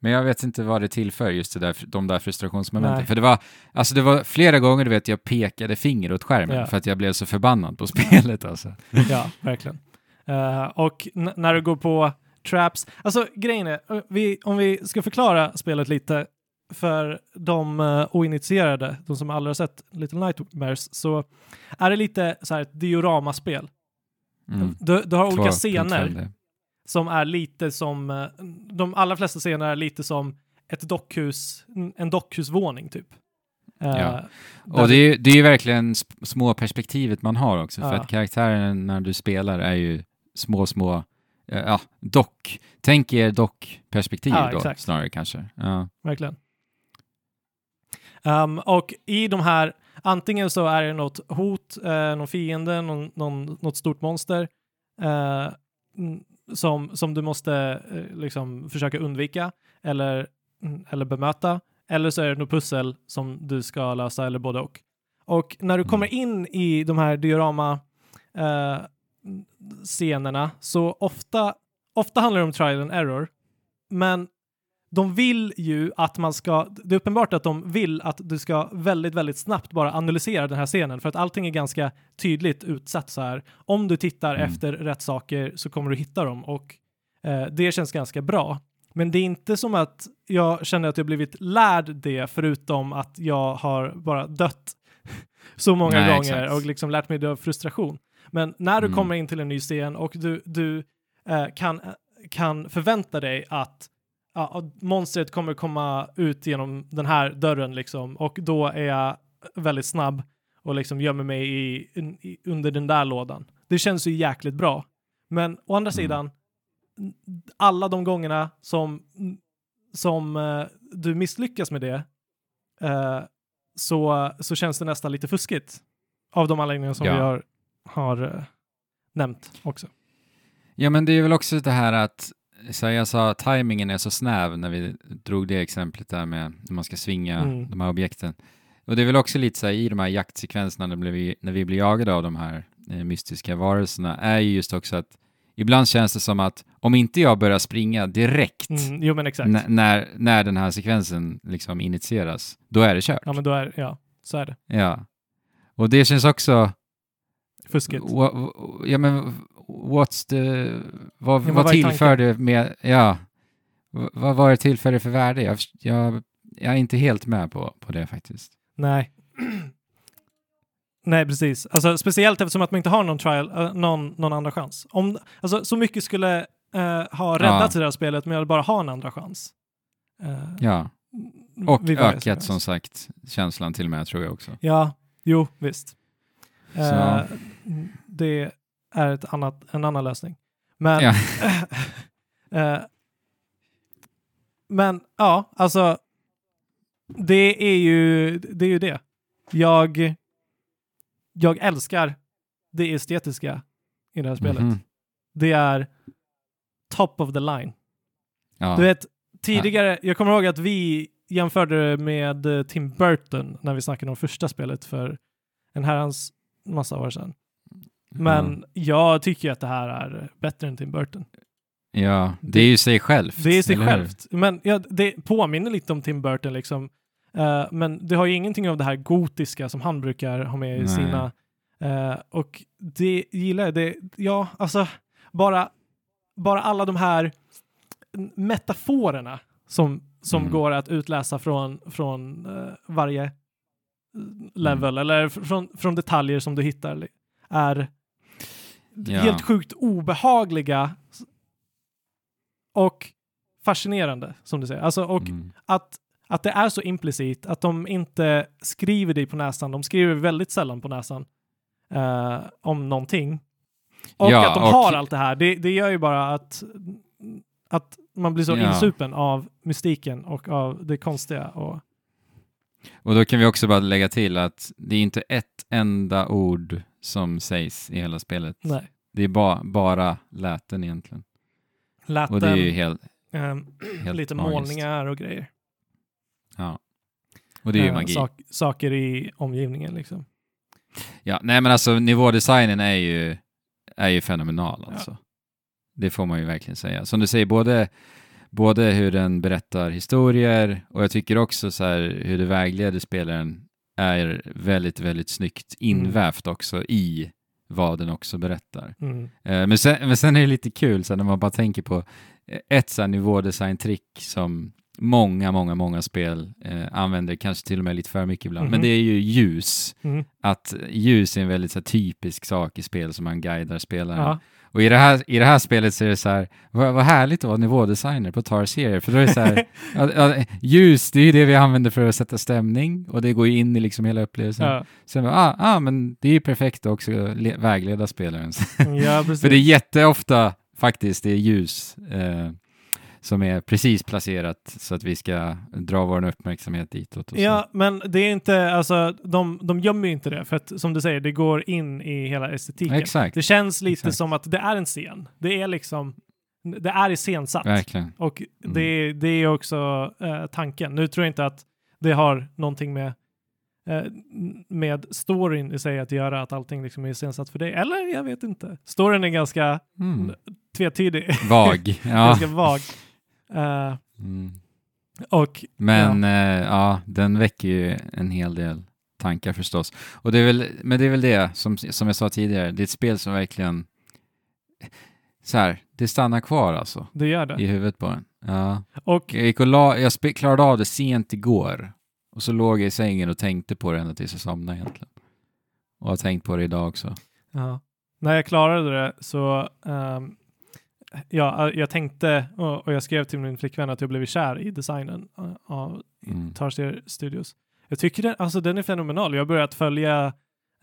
Men jag vet inte vad det tillför, just det där, de där frustrationsmomenten. Nej. För det var, alltså det var flera gånger du vet jag pekade finger åt skärmen Ja. för att jag blev så förbannad på spelet alltså. Ja, verkligen. Eh, och när du går på traps, alltså grejen är, eh, vi, om vi ska förklara spelet lite för de uh, oinitierade, de som aldrig har sett Little Nightmares, så är det lite så här ett dioramaspel. Mm. Du, du har olika 2.5 scener som är lite som, eh, de allra flesta scener är lite som ett dockhus, en dockhusvåning typ. Ja. Och det är, ju- det är ju verkligen små perspektivet man har också, för Ja. att karaktären när du spelar är ju små, små, ja, dock. Tänk er dock-perspektiv Ja, då, exakt. snarare kanske. Ja. Verkligen. Ehm, och i de här, antingen så är det något hot, uh, någon fiende, någon, någon, något stort monster eh, mm, som, som du måste eh, liksom försöka undvika eller, mm, eller bemöta. Eller så är det något pussel som du ska lösa eller både och. Och när du Mm. kommer in i de här diorama eh, scenerna så ofta, ofta handlar det om trial and error. Men de vill ju att man ska, det är uppenbart att de vill att du ska väldigt, väldigt snabbt bara analysera den här scenen för att allting är ganska tydligt utsatt så här. Om du tittar Mm. efter rätt saker så kommer du hitta dem och eh, det känns ganska bra. Men det är inte som att jag känner att jag blivit lärd det förutom att jag har bara dött så många Nej, gånger exakt. och liksom lärt mig det av frustration. Men när du Mm. kommer in till en ny scen och du, du eh, kan, kan förvänta dig att ja, monstret kommer komma ut genom den här dörren liksom och då är jag väldigt snabb och liksom gömmer mig i, i, under den där lådan. Det känns ju jäkligt bra. Men å andra Mm. sidan, alla de gångerna som, som eh, du misslyckas med det eh, så, så känns det nästan lite fuskigt. Av de anledningar som Ja. vi har, har eh, nämnt också. Ja, men det är väl också det här att, så jag sa, tajmingen är så snäv när vi drog det exemplet där med när man ska svinga Mm. de här objekten. Och det är väl också lite så här, i de här jaktsekvenserna när vi, när vi blir jagade av de här eh, mystiska varelserna, är ju just också att ibland känns det som att om inte jag börjar springa direkt Mm, jo när, när den här sekvensen liksom initieras, då är det kört. Ja men då är, ja, så är det. Ja. Och det känns också, Fuskigt. Wha- ja men what's the, vad, men vad tillför det med, ja, V- vad var det tillför det för värde? Jag, jag, jag är inte helt med på, på det faktiskt. Nej. Nej, precis. Alltså, speciellt eftersom att man inte har någon trial, eh, någon, någon andra chans. Om, alltså, så mycket skulle eh, ha räddats i det här spelet, men jag vill bara ha en andra chans. Eh, Ja, och ökat som sagt känslan till och med tror jag också. Ja, jo, visst. Så. Eh, det är ett annat, en annan lösning. Men, Ja. eh, men ja, alltså det är ju det. Är ju det. Jag, jag älskar det estetiska i det här spelet. Mhm. Det är top of the line. Ja. Du vet, tidigare, jag kommer ihåg att vi jämförde det med eh, Tim Burton när vi snackade om första spelet för en herrans massa år sedan. Men jag tycker att det här är bättre än Tim Burton. Ja, det är ju sig självt. Det är sig hur? självt. Men ja, det påminner lite om Tim Burton liksom. Eh, men det har ju ingenting av det här gotiska som han brukar ha med i Nej. sina... eh, och det gillar jag. Det, ja, alltså bara, bara alla de här metaforerna som, som Mm. går att utläsa från, från eh, varje level Mm. eller från, från detaljer som du hittar är Ja. helt sjukt obehagliga och fascinerande som du säger. Alltså, och Mm. att, att det är så implicit, att de inte skriver dig på näsan, de skriver väldigt sällan på näsan eh, om någonting. Och Ja, att de och- har allt det här, det, det gör ju bara att, att man blir så Ja. insupen av mystiken och av det konstiga. Och, Och då kan vi också bara lägga till att det är inte ett enda ord som sägs i hela spelet. nej. Det är ba bara läten egentligen. Läten, Och det är ju helt, ehm, helt lite magiskt. målningar och grejer. Ja. Och det är ju Eh, magi. sak- saker i omgivningen liksom. Ja, nej men alltså nivådesignen är ju, är ju fenomenal alltså. Det får man ju verkligen säga. Som du säger, både, både hur den berättar historier och jag tycker också så här hur det vägleder spelaren är väldigt, väldigt snyggt invävt också i vad den också berättar. Mm. Eh, Men sen, men sen är det lite kul så när man bara tänker på eh, ett så här nivådesign-trick som många, många, många spel eh, använder, kanske till och med lite för mycket ibland, men Mhm. det är ju ljus. Mm. Att ljus är en väldigt så här, typisk sak i spel som man guidar spelaren. Ja. Och i det, här, i det här spelet så är det så här, vad, vad härligt att vara nivådesigner på Tar-serier, för då är det så här, ja, ja, ljus, det är ju det vi använder för att sätta stämning och det går ju in i liksom hela upplevelsen. ja. Sen ah, ah, men det är ju perfekt också att le- vägleda spelaren. ja, precis. För det är jätteofta faktiskt det är ljus eh, som är precis placerat så att vi ska dra vår uppmärksamhet ditåt. Ja, men det är inte, alltså, de, de gömmer ju inte det, för att som du säger, det går in i hela estetiken. Exakt, Det känns lite Exakt. som att det är en scen. Det är liksom, det är iscensatt. verkligen. Och Mm. det, det är också eh, tanken. Nu tror jag inte att det har någonting med, eh, med storyn i sig att göra, att allting liksom är iscensatt för dig. Eller jag vet inte. Storyn är ganska Mm. tvetydig. Vag. Ja. ganska vag. Eh, Mm. och Men ja. Eh, ja, den väcker ju en hel del tankar förstås. Och det är väl, men det är väl det, som, som jag sa tidigare, det är ett spel som verkligen så här, det stannar kvar alltså det gör det. i huvudet på en. Ja. Och Jag, gick och la, jag spe, klarade av det sent igår och så låg jag i sängen och tänkte på det ända tills jag somnade egentligen. Och har tänkt på det idag också. Ja. När jag klarade det så, ehm, ja, jag tänkte och, och jag skrev till min flickvän att jag blev kär i designen eh, av Mm. Tarsier Studios. Jag tycker den, alltså, den är fenomenal. Jag har börjat följa,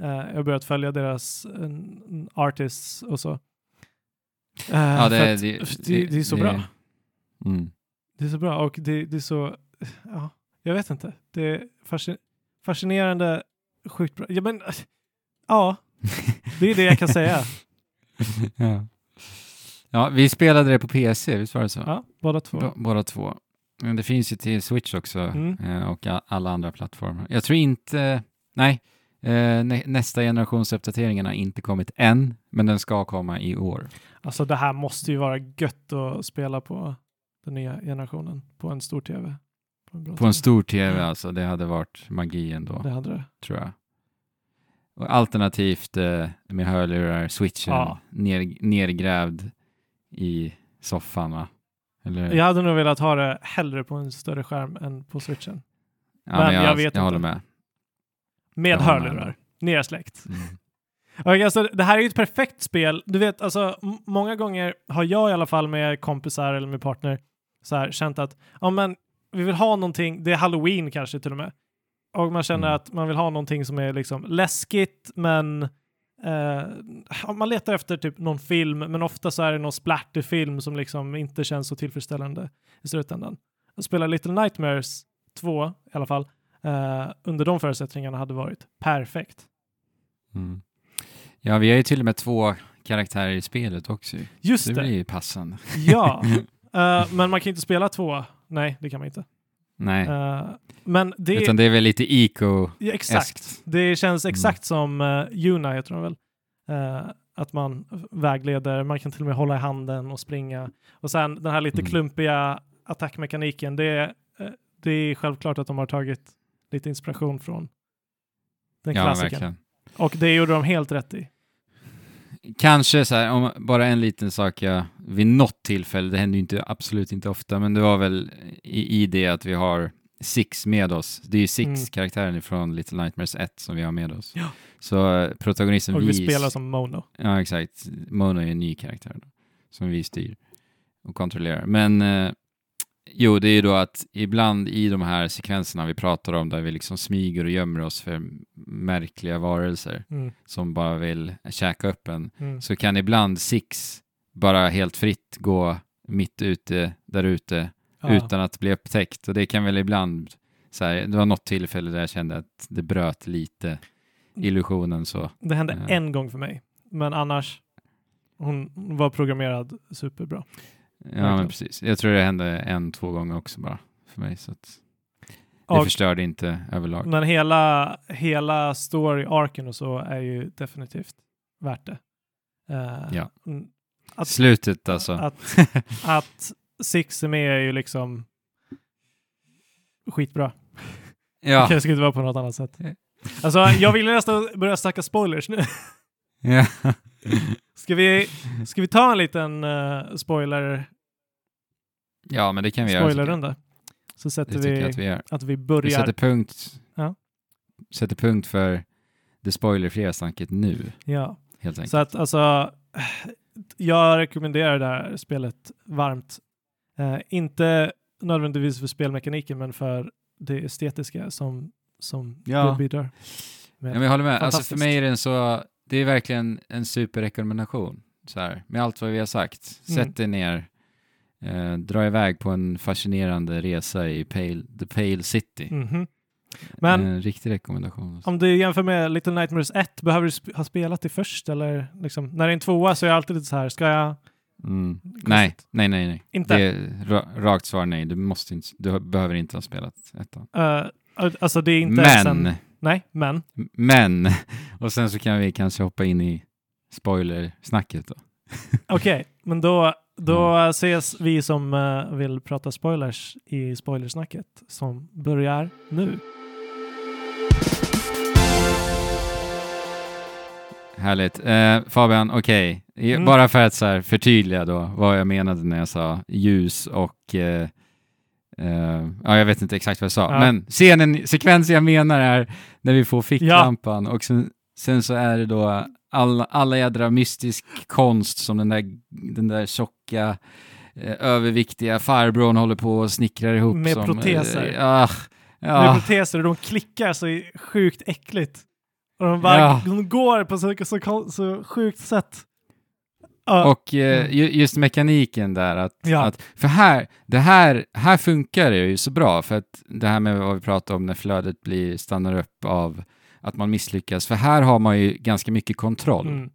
eh, jag har börjat följa deras uh, artists och så. Eh, Ja, det, för att det, det, det är så bra. Mm. Det är så bra och det, det är så, ja, jag vet inte. Det är fascin fascinerande, sjukt bra. Ja, men, eh, ja, det är det jag kan säga. ja. Ja, vi spelade det på PC, visst var det så? Ja, båda två. B- båda två. Men det finns ju till Switch också Mm. eh, och alla andra plattformar. Jag tror inte, nej, eh, nä nästa generations uppdateringen har inte kommit än, men den ska komma i år. Alltså det här måste ju vara gött att spela på den nya generationen på en stor tv. På en, På en stor tv alltså, det hade varit magi ändå, Det hade det. tror jag. Och alternativt eh, med hörlurar, switchen Ja. ner, nergrävd i soffan va? Eller? Jag hade nog velat ha det hellre på en större skärm än på switchen. Ja, men jag vet jag håller inte. med. Med Jag håller hörlurar. Nersläckt. Mm. Och alltså, det här är ju ett perfekt spel. Du vet, alltså, många gånger har jag i alla fall med kompisar eller med partner så här, känt att ja, men, vi vill ha någonting, det är halloween kanske till och med. Och man känner Mm. att man vill ha någonting som är liksom läskigt men ja, man letar efter typ någon film men ofta så är det någon splatterfilm som liksom inte känns så tillfredsställande i slutändan. Att spela Little Nightmares 2 i alla fall eh, under de förutsättningarna hade varit perfekt. Mm. Ja, vi har ju till och med två karaktärer i spelet också. ju. Just Det det. blir ju passande. Ja, eh, men man kan inte spela två. Nej, det kan man inte. Nej, Eh, men det utan det är väl lite eco ja, exakt. Det känns exakt som uh, Yuna heter hon väl. Eh, att man vägleder, man kan till och med hålla i handen och springa. Och sen den här lite Mm. klumpiga attackmekaniken, det, är, eh, det är självklart att de har tagit lite inspiration från den Ja, klassikern. verkligen. Och det gjorde de helt rätt i. Kanske så här, om bara en liten sak jag vid något tillfälle, det händer ju inte, absolut inte ofta, men det var väl i, i det att vi har Six med oss. Det är ju Six, Mm. från Little Nightmares 1 som vi har med oss. Ja. Så eh, protagonisten Och vi vi spelar som Mono. Ja, exakt. Mono är en ny karaktär då, som vi styr och kontrollerar. Men eh, jo, det är ju då att ibland i de här sekvenserna vi pratar om, där vi liksom smyger och gömmer oss för märkliga varelser Mm. som bara vill käka upp en, Mm. så kan ibland Six bara helt fritt gå mitt ute, där ute, Ja. utan att bli upptäckt. Och det kan väl ibland, så här, det var något tillfälle där jag kände att det bröt lite illusionen så. Det hände Ja. en gång för mig, men annars hon var programmerad superbra. Ja, men precis. Jag tror det hände en, två gånger också bara för mig. Så att det Och- förstörde inte överlag. Men hela, hela story-arken och så är ju definitivt värt det. Eh, Ja. att- Slutet alltså. Att, att Six är med är ju liksom skitbra. ja. Det skulle inte vara på något annat sätt. Alltså, jag vill nästan börja snacka spoilers nu. ja. Ska vi, ska vi ta en liten uh, spoiler, ja, men det kan vi göra. spoilerrunda? Så sätter Det vi, att vi gör. att vi Vi börjar. sätter punkt, Ja. sätter punkt för det spoilerfria snacket nu, Ja. helt enkelt. Så att alltså, jag rekommenderar det här spelet varmt. Eh, inte nödvändigtvis för spelmekaniken, men för det estetiska som, som Ja. det bidrar. Ja, men jag håller med. Alltså för mig är den så, det är verkligen en superrekommendation. Så här, med allt vad vi har sagt. Sätt Mm. dig ner, eh, dra iväg på en fascinerande resa i Pale, The Pale City. Mhm. Men En riktig rekommendation. om du jämför med Little Nightmares 1, behöver du sp- ha spelat det först? Eller liksom, när det är en tvåa så är jag alltid lite så här, ska jag... Mm. Nej, nej, nej, nej. Inte? Det är ra- rakt svar nej. Du, måste inte, du behöver inte ha spelat ettan. eh, alltså det är inte Men, en... Nej, men. men, och sen så kan vi kanske hoppa in i spoilersnacket då. Okej, men då, då Mm. ses vi som eh, vill prata spoilers i spoilersnacket som börjar nu. Härligt. Eh, Fabian, okej. I- Mm. Bara för att så här förtydliga då vad jag menade när jag sa ljus och eh, eh, ja, jag vet inte exakt vad jag sa. Ja. Men scenen, sekvensen jag menar är när vi får ficklampan och sen, sen så är det då alla, alla jädra mystisk konst som den där, den där tjocka eh, överviktiga farbrorn håller på och snickrar ihop. Med som, proteser. Eh, ah, Med ja, proteser och de klickar så sjukt äckligt. Och de, bara, Ja. de går på så, så, så sjukt sätt. Ja, Och eh, ju- just mekaniken där, att, Ja. att för här, det här, här funkar det ju så bra, för att det här med vad vi pratar om när flödet blir, stannar upp av att man misslyckas, för här har man ju ganska mycket kontroll mm,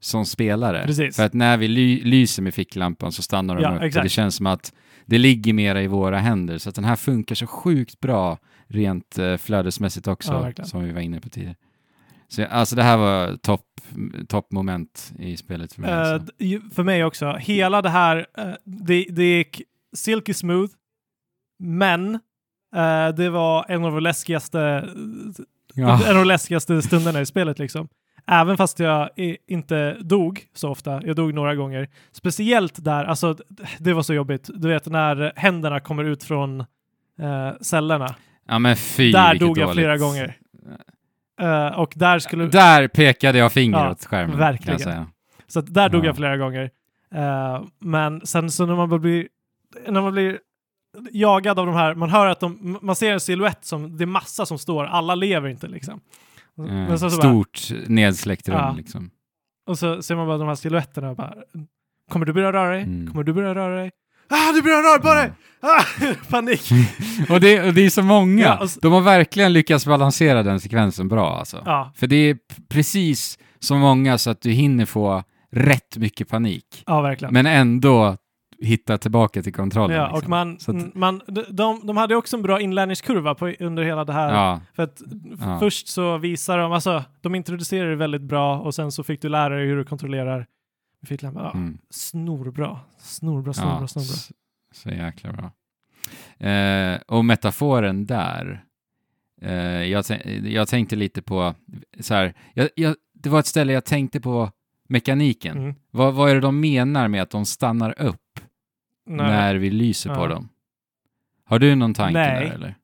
som spelare. Precis. För att när vi ly, lyser med ficklampan så stannar de Ja, upp och exakt. det känns som att det ligger mera i våra händer, så att den här funkar så sjukt bra rent eh, flödesmässigt också, Ja, som vi var inne på tidigare. Så alltså det här var topp top i spelet för mig. Alltså. ju- för mig också. Hela det här, eh, det, det gick silky smooth, men eh, det var en av de läskigaste, Ja. en av de läskigaste stunderna i spelet liksom. Även fast jag inte dog så ofta, jag dog några gånger. Speciellt där, alltså det var så jobbigt. Du vet när händerna kommer ut från eh, cellerna. Ja men fy där dog jag dåligt. flera gånger. Eh, och där skulle... Där pekade jag finger Ja, åt skärmen. verkligen. Så att där dog Ja. jag flera gånger. Eh, men sen så när man blir, när man blir jagad av de här, man hör att de, man ser en silhuett som, det är massa som står, alla lever inte liksom. Men så, så bara, Stort nedsläckt rum Ja. liksom. och så ser man bara de här silhuetterna och bara, kommer du börja röra dig? Mm. Kommer du börja röra dig? Ah, du börjar röra på dig! Ah, panik! och, det, och det är så många. Ja, och s- De har verkligen lyckats balansera den sekvensen bra alltså. Ja, För det är precis så många så att du hinner få rätt mycket panik. ja verkligen. Men ändå hitta tillbaka till kontrollen. Ja, och liksom. man, Så att- man, de, de, de hade också en bra inlärningskurva på, under hela det här. ja, För att Ja. först så visar de, alltså de introducerar det väldigt bra och sen så fick du lära dig hur du kontrollerar. Vi fick lära, ja, mm. Snorbra, snorbra, snorbra, ja snorbra. så, så jäkla bra. Eh, och metaforen där. Eh, jag, jag tänkte lite på, så här, jag, jag, det var ett ställe jag tänkte på mekaniken. Mm. Vad, vad är det de menar med att de stannar upp Nej, när vi lyser på Ja. dem? Har du någon tanke Nej. där eller?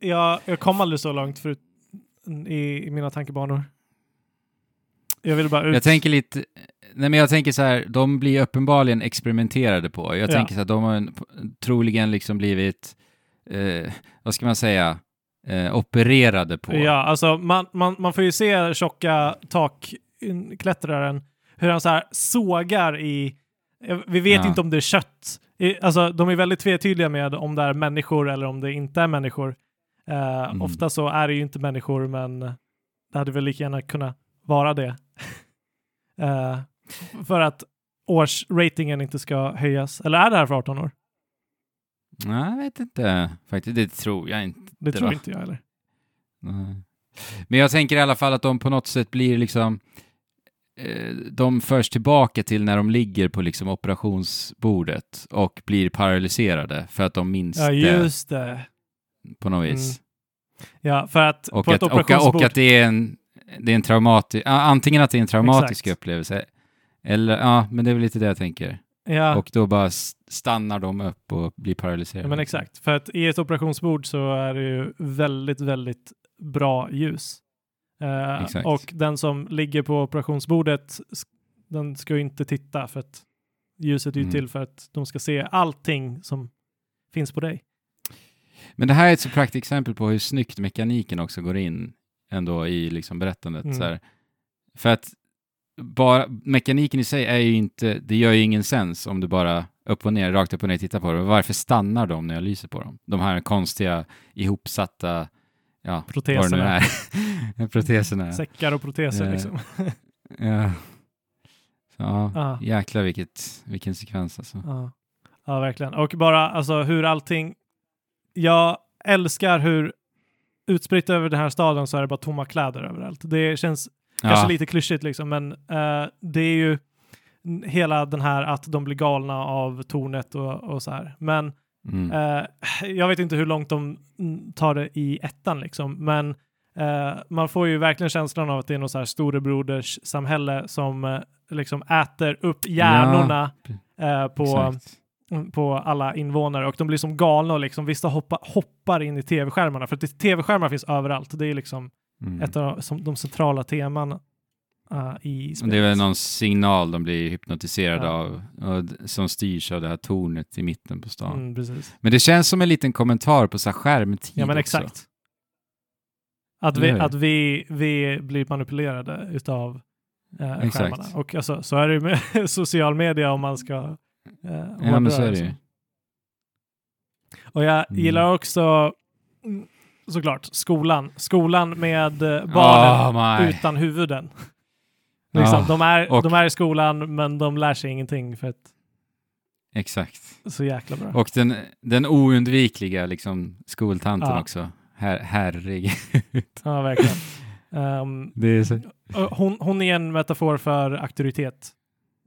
jag, jag kom aldrig så långt förut i, i mina tankebanor. Jag vill bara ut. Jag tänker lite, nej men jag tänker så här, de blir uppenbarligen experimenterade på. Jag Ja. tänker så här, de har en, troligen liksom blivit, eh, vad ska man säga, eh, opererade på. Ja, alltså man, man, man får ju se tjocka takklättraren, hur han så här sågar i, vi vet Ja. inte om det är kött. Alltså de är väldigt tvetydliga med om det är människor eller om det inte är människor. Eh, Mm. Ofta så är det ju inte människor, men det hade väl lika gärna kunnat vara det. Eh, för att årsratingen inte ska höjas. Eller är det här för 18 år? Nej, jag vet inte faktiskt. Det tror jag inte. Det, tror va? inte jag heller. Nej. Men jag tänker i alla fall att de på något sätt blir liksom, de förs tillbaka till när de ligger på liksom operationsbordet och blir paralyserade för att de minns Ja, just det. på något vis. Ja, för att Och, på att, ett och, operationsbord... och att det är en, det är en traumatisk, antingen att det är en traumatisk Exakt. upplevelse, eller ja, men det är väl lite det jag tänker. ja. Och då bara stannar de upp och blir paralyserade. Ja, men exakt. För att i ett operationsbord så är det ju väldigt, väldigt bra ljus. Exakt. och den som ligger på operationsbordet, den ska ju inte titta för att ljuset är ju Mm. till för att de ska se allting som finns på dig. Men det här är ett så praktexempel på hur snyggt mekaniken också går in ändå i liksom berättandet. Mm. Så här. För att bara, mekaniken i sig är ju inte, det gör ju ingen sens om du bara upp och ner, rakt upp och ner tittar på det. Varför stannar de när jag lyser på dem? De här konstiga ihopsatta, ja, Proteserna. är. Proteserna. Säckar och proteser Eh, liksom. Ja. Så, ja, Ja. jäklar vilket, vilken sekvens alltså. Ja. ja, verkligen. Och bara alltså hur allting... Jag älskar hur utspritt över den här staden så är det bara tomma kläder överallt. Det känns Kanske Ja. lite klyschigt liksom, men eh, det är ju hela den här att de blir galna av tornet och, och så här. Men Mm. eh, jag vet inte hur långt de tar det i ettan liksom, men eh, man får ju verkligen känslan av att det är något så här storebroders samhälle som eh, liksom äter upp hjärnorna eh, på, Exakt. på alla invånare och de blir som galna och liksom vissa hoppa, hoppar in i tv-skärmarna för att tv-skärmar finns överallt. Det är liksom Mm. ett av som, de centrala teman uh, i spelet. Det är väl någon signal de blir hypnotiserade Ja. av som styrs av det här tornet i mitten på stan. Mm. Men det känns som en liten kommentar på så här skärmtid Ja, men också. exakt. Att, vi, att vi, vi blir manipulerade utav uh, Exakt. skärmarna. Och alltså, så är det ju med social media om man ska uh, Ja, men så är det ju. Och jag Mm. gillar också mm, såklart skolan. Skolan med eh, barnen Oh, utan huvuden. Liksom, Ja, de, är, och- de är i skolan men de lär sig ingenting för att Exakt. så jäkla bra. Och den, den oundvikliga liksom, skoltanten Ja. också. Her, herregud. Ja, verkligen. Ehm, det är så... hon, hon är en metafor för auktoritet,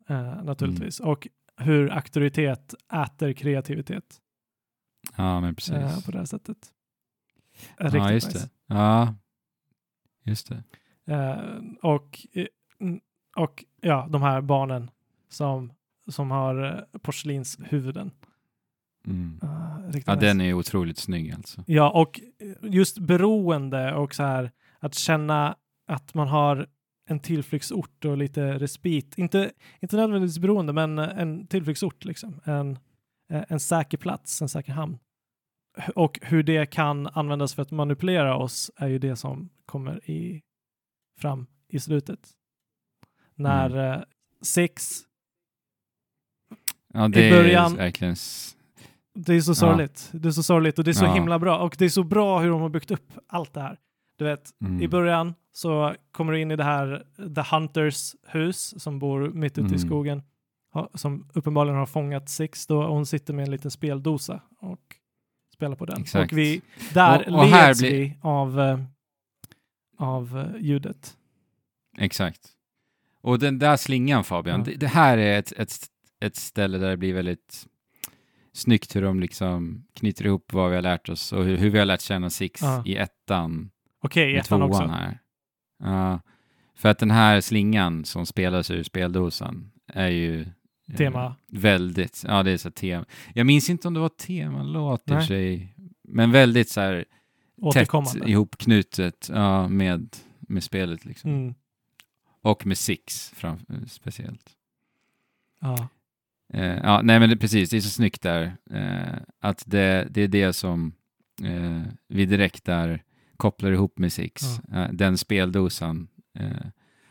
eh, naturligtvis. Mm. Och hur auktoritet äter kreativitet Ja, men precis. eh, på det här sättet. Eh, ja, just nice. det. Ja, just det. Eh, och, och ja, de här barnen som, som har eh, porslinshuvuden. Mm. Uh, Ja, den är otroligt snygg alltså. Ja, och just beroende och så här att känna att man har en tillflyktsort och lite respit. Inte, inte nödvändigtvis beroende, men en tillflyktsort liksom. En, eh, en säker plats, en säker hamn. Och hur det kan användas för att manipulera oss är ju det som kommer i, fram i slutet. När Mm. eh, Six, Ja, det början- är verkligen... det är så sorgligt. Det är så sorgligt och det är så Ja. himla bra. Och det är så bra hur de har byggt upp allt det här. Du vet, Mm. I början så kommer du in i det här The Hunters hus som bor mitt ute i Mm. skogen. som uppenbarligen har fångat Six då, och hon sitter med en liten speldosa och spelar på den. Exakt. Och vi, där Och- och leds blir- vi av, eh, av eh, ljudet. Exakt. Och den där slingan Fabian, Ja. det, det här är ett, ett, ett ställe där det blir väldigt snyggt hur de liksom knyter ihop vad vi har lärt oss och hur, hur vi har lärt känna Six Ja. i ettan Okej, i med ettan också. här. Ja, för att den här slingan som spelas ur speldosan är ju eh, Tema. väldigt, ja det är så tema. Jag minns inte om det var temalåt i sig, men väldigt så här tätt ihopknutet ja, med, med spelet liksom. Mm. Och med Six fram, speciellt. Ja. Eh, ja, nej men det, precis, det är så snyggt där. Eh, att det, det är det som eh, vi direkt där kopplar ihop med Six. Eh, den speldosan. Eh,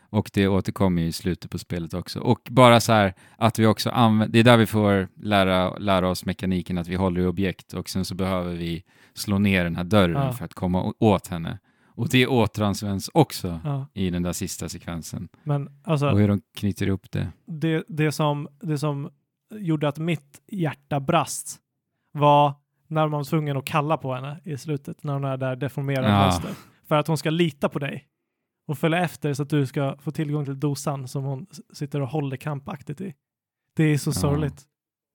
och det återkommer i slutet på spelet också. Och bara så här att vi också använder, det är där vi får lära, lära oss mekaniken att vi håller i objekt och sen så behöver vi slå ner den här dörren Ja. för att komma åt henne. Och det återanvänds också ja. i den där sista sekvensen. Men alltså, Och hur de knyter ihop det. det, det, som, det som gjorde att mitt hjärta brast var när man var tvungen att kalla på henne i slutet, när hon är där deformerad Ja. monster. För att hon ska lita på dig och följa efter så att du ska få tillgång till dosan som hon sitter och håller krampaktigt i. Det är så Ja. sorgligt.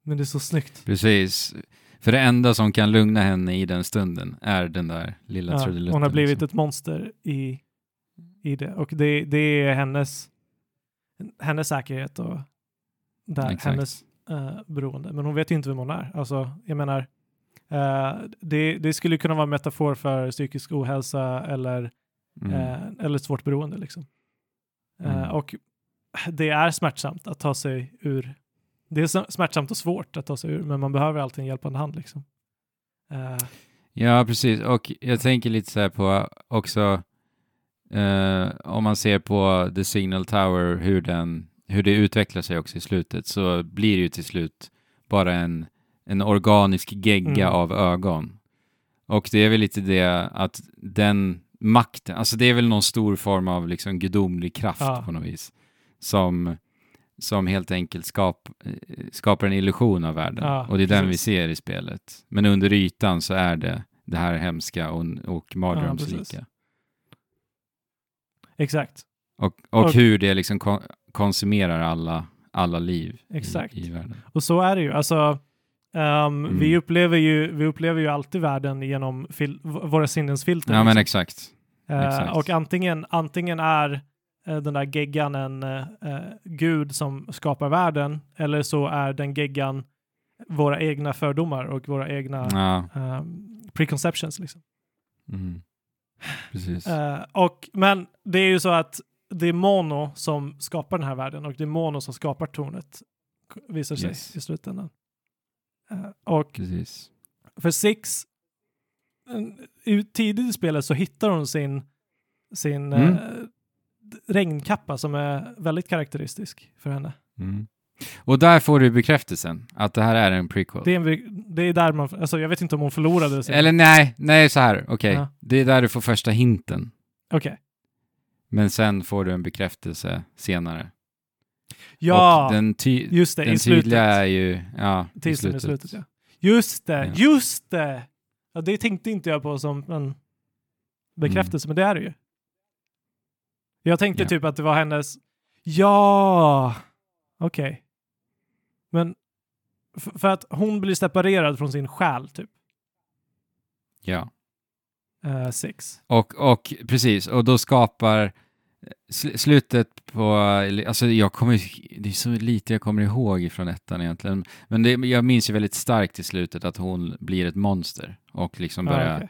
Men det är så snyggt. Precis. För det enda som kan lugna henne i den stunden är den där lilla Ja, trudelutten. hon har blivit liksom. ett monster i, i det. Och det, det är hennes, hennes säkerhet och där, Exakt. hennes eh, beroende. Men hon vet ju inte vem hon är. Alltså, jag menar, eh, det, det skulle kunna vara en metafor för psykisk ohälsa eller, Mm. eh, eller svårt beroende. Liksom. Mm. och det är smärtsamt att ta sig ur. Det är smärtsamt och svårt att ta sig ur, men man behöver alltid en hjälpande hand. Liksom. Eh, Ja, precis. Och jag tänker lite så här på också eh, om man ser på The Signal Tower, hur, den, hur det utvecklar sig också i slutet, så blir det ju till slut bara en, en organisk gegga Mm. av ögon. Och det är väl lite det att den makten, alltså det är väl någon stor form av liksom gudomlig kraft Ja. på något vis, som, som helt enkelt skap, skapar en illusion av världen. Ja, och det är den vi precis. ser i spelet. Men under ytan så är det det här hemska och, och precis. mardrömslika. exakt. och, och, Och- hur det liksom kon konsumerar alla, alla liv Exakt. I, i världen. Och så är det ju. Alltså, ehm, Mm. vi, upplever ju, vi upplever ju alltid världen genom våra sinnens filter. Ja, men liksom. exakt. Eh, exakt. och antingen, antingen är den där geggan en eh, eh, gud som skapar världen, eller så är den geggan våra egna fördomar och våra egna Ja, ehm, preconceptions. Liksom. mm. precis. Eh, och, men det är ju så att det är Mono som skapar den här världen och det är Mono som skapar tornet, visar sig Yes. i slutändan. Eh, och precis. för Six, tidigt i spelet så hittar hon sin, sin Mm. Regnkappa som är väldigt karaktäristisk för henne. Mm. Och där får du bekräftelsen att det här är en prequel. Det är, en, det är där man, alltså jag vet inte om hon förlorade sin... Eller nej, nej så här, okej. Ja. Det är där du får första hinten. Okej. Men sen får du en bekräftelse senare. Ja, Och den, ty- just det, den i slutet. tydliga är ju, ja, i Titeln i slutet. slutet, ja. Just det, Ja. just det! Ja, det tänkte inte jag på som en bekräftelse, men det är det ju. Jag tänkte Ja. typ att det var hennes... Ja! Okej. Men f- för att hon blir separerad från sin själ, typ. Ja. Uh, six. Och, och precis, och då skapar sl- slutet på, alltså jag kommer, det är så lite jag kommer ihåg från ettan egentligen, men det, jag minns ju väldigt starkt i slutet att hon blir ett monster och liksom Ja, börjar okej.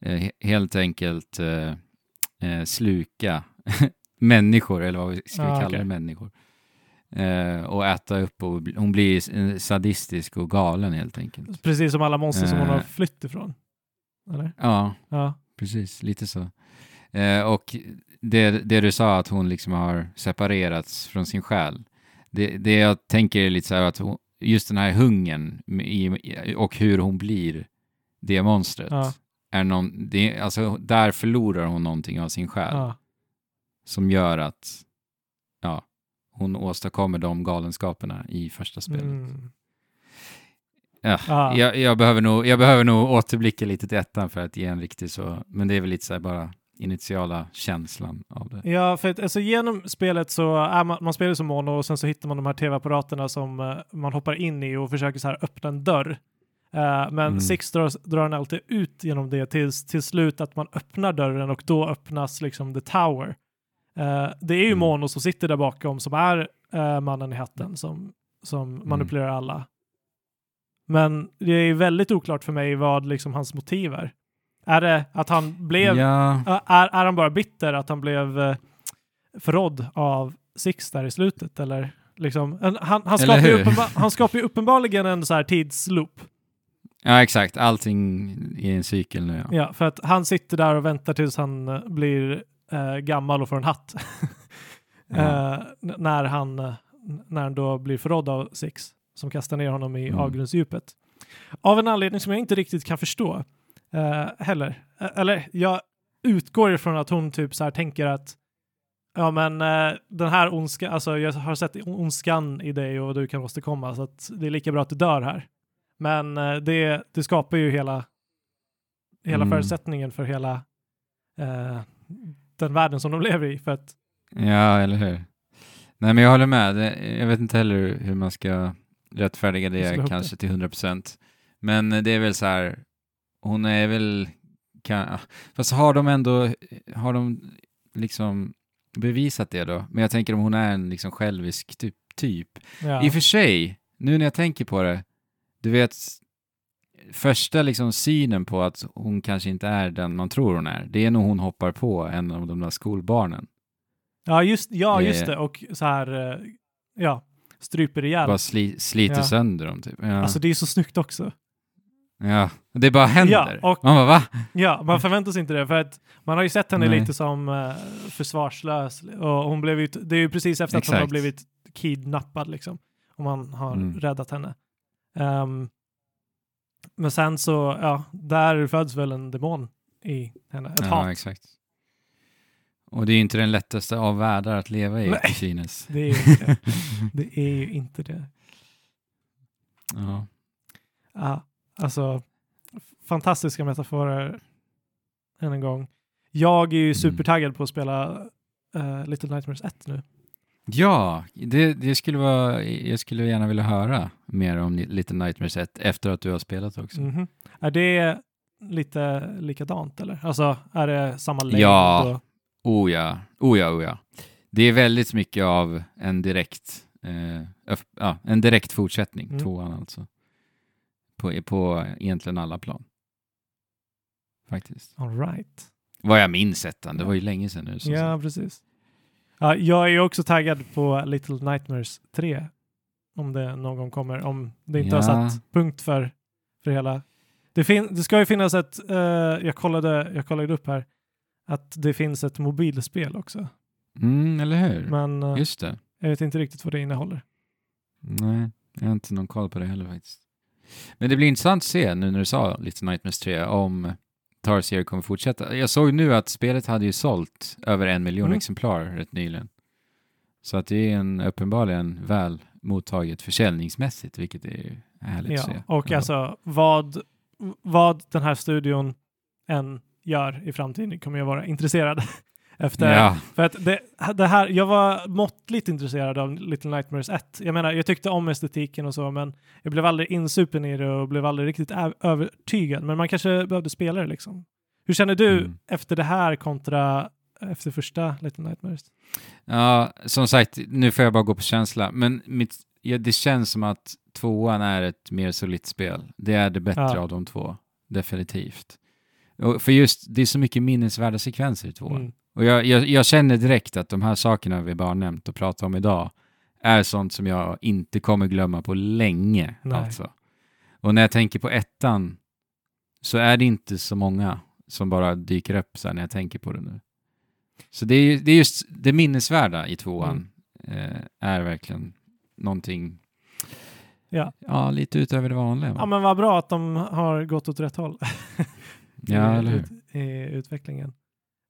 eh, he- helt enkelt eh, eh, sluka människor, eller vad vi ska vi Ja, kalla okej. det, människor. Eh, och äta upp och hon blir s- sadistisk och galen helt enkelt. Precis som alla monster som hon har Eh. flytt ifrån. Eller? Ja, Ja. precis, lite så. Eh, och det, det du sa att hon liksom har separerats från sin själ. Det, det jag tänker är lite så här att hon, just den här hungern i, och hur hon blir det monstret. Ja. Är någon, det, alltså, där förlorar hon någonting av sin själ ja. Som gör att ja, hon åstadkommer de galenskaperna i första spelet. Mm. Ja, Ah. jag, jag, behöver nog, jag behöver nog återblicka lite till ettan för att ge en riktig så, men det är väl lite så här bara initiala känslan av det. Ja, för att, alltså, genom spelet så är man, man spelar som mono och sen så hittar man de här tv-apparaterna som eh, man hoppar in i och försöker så här öppna en dörr. Eh, men Mm. Six drar, drar en alltid ut genom det tills till slut att man öppnar dörren och då öppnas liksom the tower. Eh, det är ju Mm. Mono som sitter där bakom som är eh, mannen i hatten som, som Mm. manipulerar alla. Men det är väldigt oklart för mig vad liksom hans motiv är. Är det att han blev Ja, Är, är han bara bitter att han blev eh, förrådd av Six där i slutet? Eller liksom, en, han, han, skapar ju han skapar ju uppenbarligen en så här tidsloop. ja, exakt. Allting i en cykel nu. Ja. Ja, för att han sitter där och väntar tills han blir eh, gammal och får en hatt. Ja. Eh, när, han, eh, när han då blir förrådd av Six som kastar ner honom i Mm. avgrundsdjupet. Av en anledning som jag inte riktigt kan förstå eh, heller. Eh, eller jag utgår ifrån att hon typ så här tänker att ja men eh, den här ondskan, alltså jag har sett ondskan i dig och du kan åstadkomma så att det är lika bra att du dör här. Men eh, det, det skapar ju hela, hela Mm. förutsättningen för hela eh, den världen som de lever i. För att, ja, eller hur? Nej, men jag håller med. Det, jag vet inte heller hur man ska rättfärdiga det kanske till 100 procent. Men det är väl så här, hon är väl, kan, fast har de ändå, har de liksom bevisat det då? Men jag tänker om hon är en liksom självisk typ, typ ja. I och för sig, nu när jag tänker på det, du vet, första liksom synen på att hon kanske inte är den man tror hon är, det är nog hon hoppar på en av de där skolbarnen. ja, just, ja, just det. Och så här, eh, ja, stryper ihjäl. Bara sli, sliter Ja. sönder dem typ. Ja. Alltså det är så snyggt också. ja. Det bara händer. Ja, och- Man bara va? Ja, man förväntar sig inte det för att man har ju sett henne Nej. lite som eh, försvarslös och hon blev ju, det är ju precis efter att hon har Exakt. blivit kidnappad liksom. Och man har Mm. räddat henne. Ehm, men sen så, ja, där föds väl en demon i henne. Ett Ja, hat. exakt. Och det är ju inte den lättaste av världar att leva i, Nej. synes. Det är ju inte det. Är ju inte det. ja. Ja, alltså fantastiska metaforer än en gång. Jag är ju Mm. supertaggad på att spela eh, Little Nightmares 1 nu. Ja, det, det skulle vara, jag skulle gärna vilja höra mer om Little Nightmares 1 efter att du har spelat också. Mhm. Är det lite likadant eller? Alltså är det samma längd? Ja. Och, Oh ja, oh ja, oh ja. Det är väldigt mycket av en direkt, eh, ja, en direkt fortsättning, Mm. tvåan alltså. På, på egentligen alla plan. Faktiskt. all right. Vad jag minns ettan, det var ju länge sedan nu. Ja, precis. Ja, jag är också taggad på Little Nightmares 3. Om det någon gång kommer. Om det inte har Ja. satt punkt för, för hela. Det, fin- det ska ju finnas ett, eh, jag, kollade, jag kollade upp här, att det finns ett mobilspel också. Mm, eller hur? Men eh, Just det. jag vet inte riktigt vad det innehåller. Nej, jag har inte någon koll på det heller faktiskt. Men det blir intressant att se nu när du sa Little Nightmares 3 om Tarsier kommer fortsätta. Jag såg nu att spelet hade ju sålt över en miljon Mm. exemplar rätt nyligen. Så att det är en uppenbarligen väl mottaget försäljningsmässigt, vilket är härligt att Ja, se. och Ja. alltså vad, vad den här studion än gör i framtiden kommer jag vara intresserad efter. Ja, För att det, det här, jag var måttligt intresserad av Little Nightmares 1. Jag menar, jag tyckte om estetiken och så, men jag blev aldrig insupen i det och blev aldrig riktigt övertygad. Men man kanske behövde spela det liksom. Hur känner du Mm. efter det här kontra efter första Little Nightmares? ja, som sagt, nu får jag bara gå på känsla. Men mitt, ja, det känns som att tvåan är ett mer solitt spel. Det är det bättre Ja. av de två, definitivt. Och för just, det är så mycket minnesvärda sekvenser i tvåan. Mm. Och jag, jag, jag känner direkt att de här sakerna vi bara nämnt och pratat om idag är sånt som jag inte kommer glömma på länge. Nej. Alltså. Och när jag tänker på ettan så är det inte så många som bara dyker upp så när jag tänker på det nu. Så det är, det är just det minnesvärda i tvåan Mm. eh, är verkligen någonting Ja. ja, lite utöver det vanliga. ja, va? men vad bra att de har gått åt rätt håll. Ja, eller hur? i utvecklingen.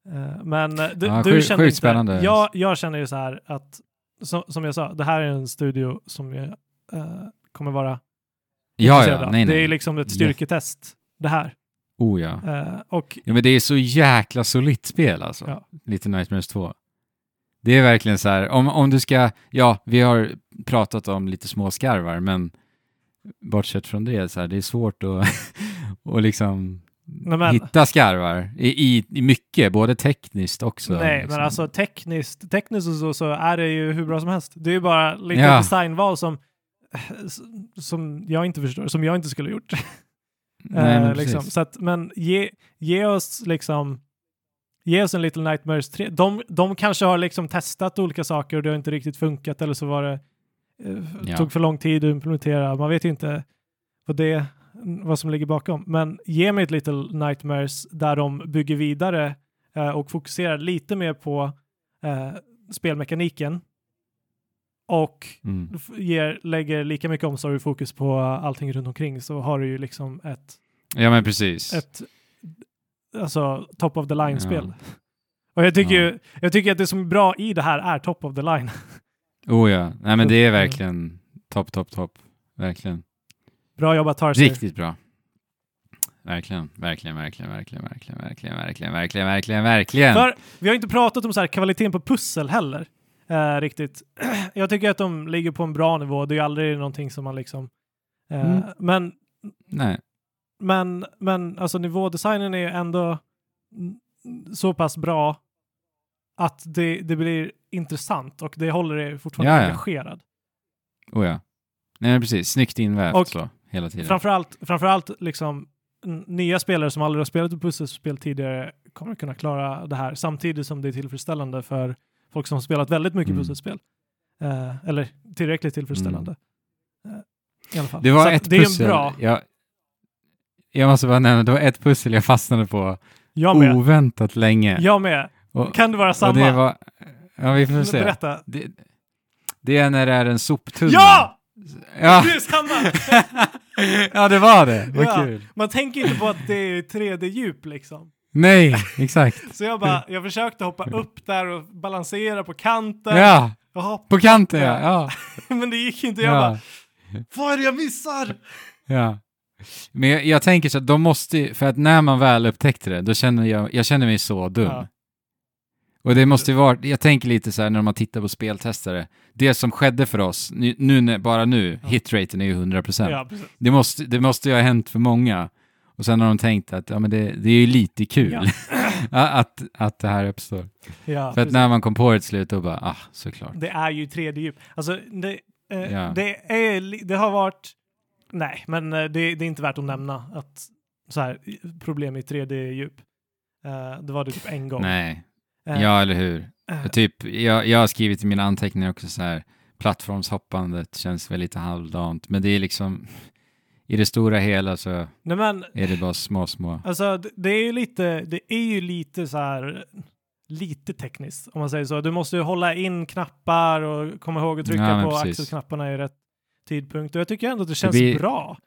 Eh, men eh, du, Ja, du sjukt- känner sjukt inte, spännande. Jag, jag känner ju så här att som, som jag sa, det här är en studio som jag, eh, kommer vara Ja, ja, av. nej, Det är nej. liksom ett styrketest, det här. Oh ja. Eh, och ja. Men det är så jäkla solitt spel alltså. Ja. Lite Nightmares 2. Det är verkligen så här, om, om du ska, ja, vi har pratat om lite små skarvar, men bortsett från det, så här, det är svårt att, att liksom nej, men, hitta skarvar i, i, i mycket, både tekniskt också. nej, liksom. men alltså tekniskt, tekniskt och så, så är det ju hur bra som helst. Det är ju bara lite Ja. designval som, som jag inte förstår, som jag inte skulle ha gjort. Nej, Eh, men liksom. precis. Så att, men ge, ge oss liksom Ge oss en Little Nightmares 3. De, de kanske har liksom testat olika saker och det har inte riktigt funkat eller så var det eh, Ja. tog för lång tid att implementera. Man vet ju inte vad, det, vad som ligger bakom. Men ge mig ett Little Nightmares där de bygger vidare eh, och fokuserar lite mer på eh, spelmekaniken och Mm. ger, lägger lika mycket omsorg och fokus på allting runt omkring så har du ju liksom ett Ja, men precis. ett alltså top of the line-spel. Ja. Och jag tycker, Ja. ju, jag tycker att det som är bra i det här är top of the line. Oh ja, nej men det är Mm. verkligen topp, topp, topp. Verkligen. Bra jobbat Tarsi. Riktigt bra. Verkligen, verkligen, verkligen, verkligen, verkligen, verkligen, verkligen, verkligen, verkligen, verkligen. För vi har inte pratat om så här kvaliteten på pussel heller. Eh, riktigt. jag tycker att de ligger på en bra nivå. Det är ju aldrig någonting som man liksom... Eh, Mm. Men, Nej, men, men alltså nivådesignen är ju ändå så pass bra att det, det blir intressant och det håller dig fortfarande Ja, ja. engagerad. oh ja. Nej precis, snyggt invävt Och så, hela tiden. Framförallt, framförallt liksom nya spelare som aldrig har spelat ett pusselspel tidigare kommer kunna klara det här samtidigt som det är tillfredsställande för folk som har spelat väldigt mycket Mm. pusselspel. Eh, eller tillräckligt tillfredsställande. Eh, I alla fall. Det var Så ett pussel, bra. jag, jag måste bara nämna, det var ett pussel jag fastnade på Jag med. oväntat länge. Jag med. och, Kan det vara samma? det var, ja vi får se. Berätta. Det, det är när det är en soptunna. Ja! Ja! Det är samma! ja, det var det. Vad Ja. kul. Man tänker inte på att det är 3D-djup liksom. Nej, exakt. Så jag bara, jag försökte hoppa upp där och balansera på kanten. Ja, på kanten ja. ja. men det gick inte. Jag ja. bara, vad är det jag missar? Ja. Men jag, jag tänker så att de måste, för att när man väl upptäckte det, då känner jag, jag känner mig så dum. Ja. Och det måste ju vara, jag tänker lite så här när man tittar på speltestare, det som skedde för oss, nu, nu bara nu, Ja. hitraten är ju 100%. Ja, precis. Det, måste, det måste ju ha hänt för många. Och sen har de tänkt att ja, men det, det är ju lite kul Ja. att, att det här uppstår. Ja, för att när man kom på det till slut, då bara, ah, såklart. Det är ju 3D-djup. Alltså, det, eh, Ja. det, är, det har varit... Nej, men eh, det, det är inte värt att nämna att så här, problem i 3D-djup. Eh, det var det typ en gång. Nej, ja eller hur. eh, Typ, jag, jag har skrivit i mina anteckningar också så här, plattformshoppandet känns väl lite halvdant, men det är liksom, i det stora hela så nej, men är det bara små, små. alltså, det, det är ju lite, det är ju lite så här, lite tekniskt om man säger så. Du måste ju hålla in knappar och komma ihåg att trycka Ja, på precis. axelknapparna i rätt tidpunkt. Och jag tycker ändå att det känns blir- bra.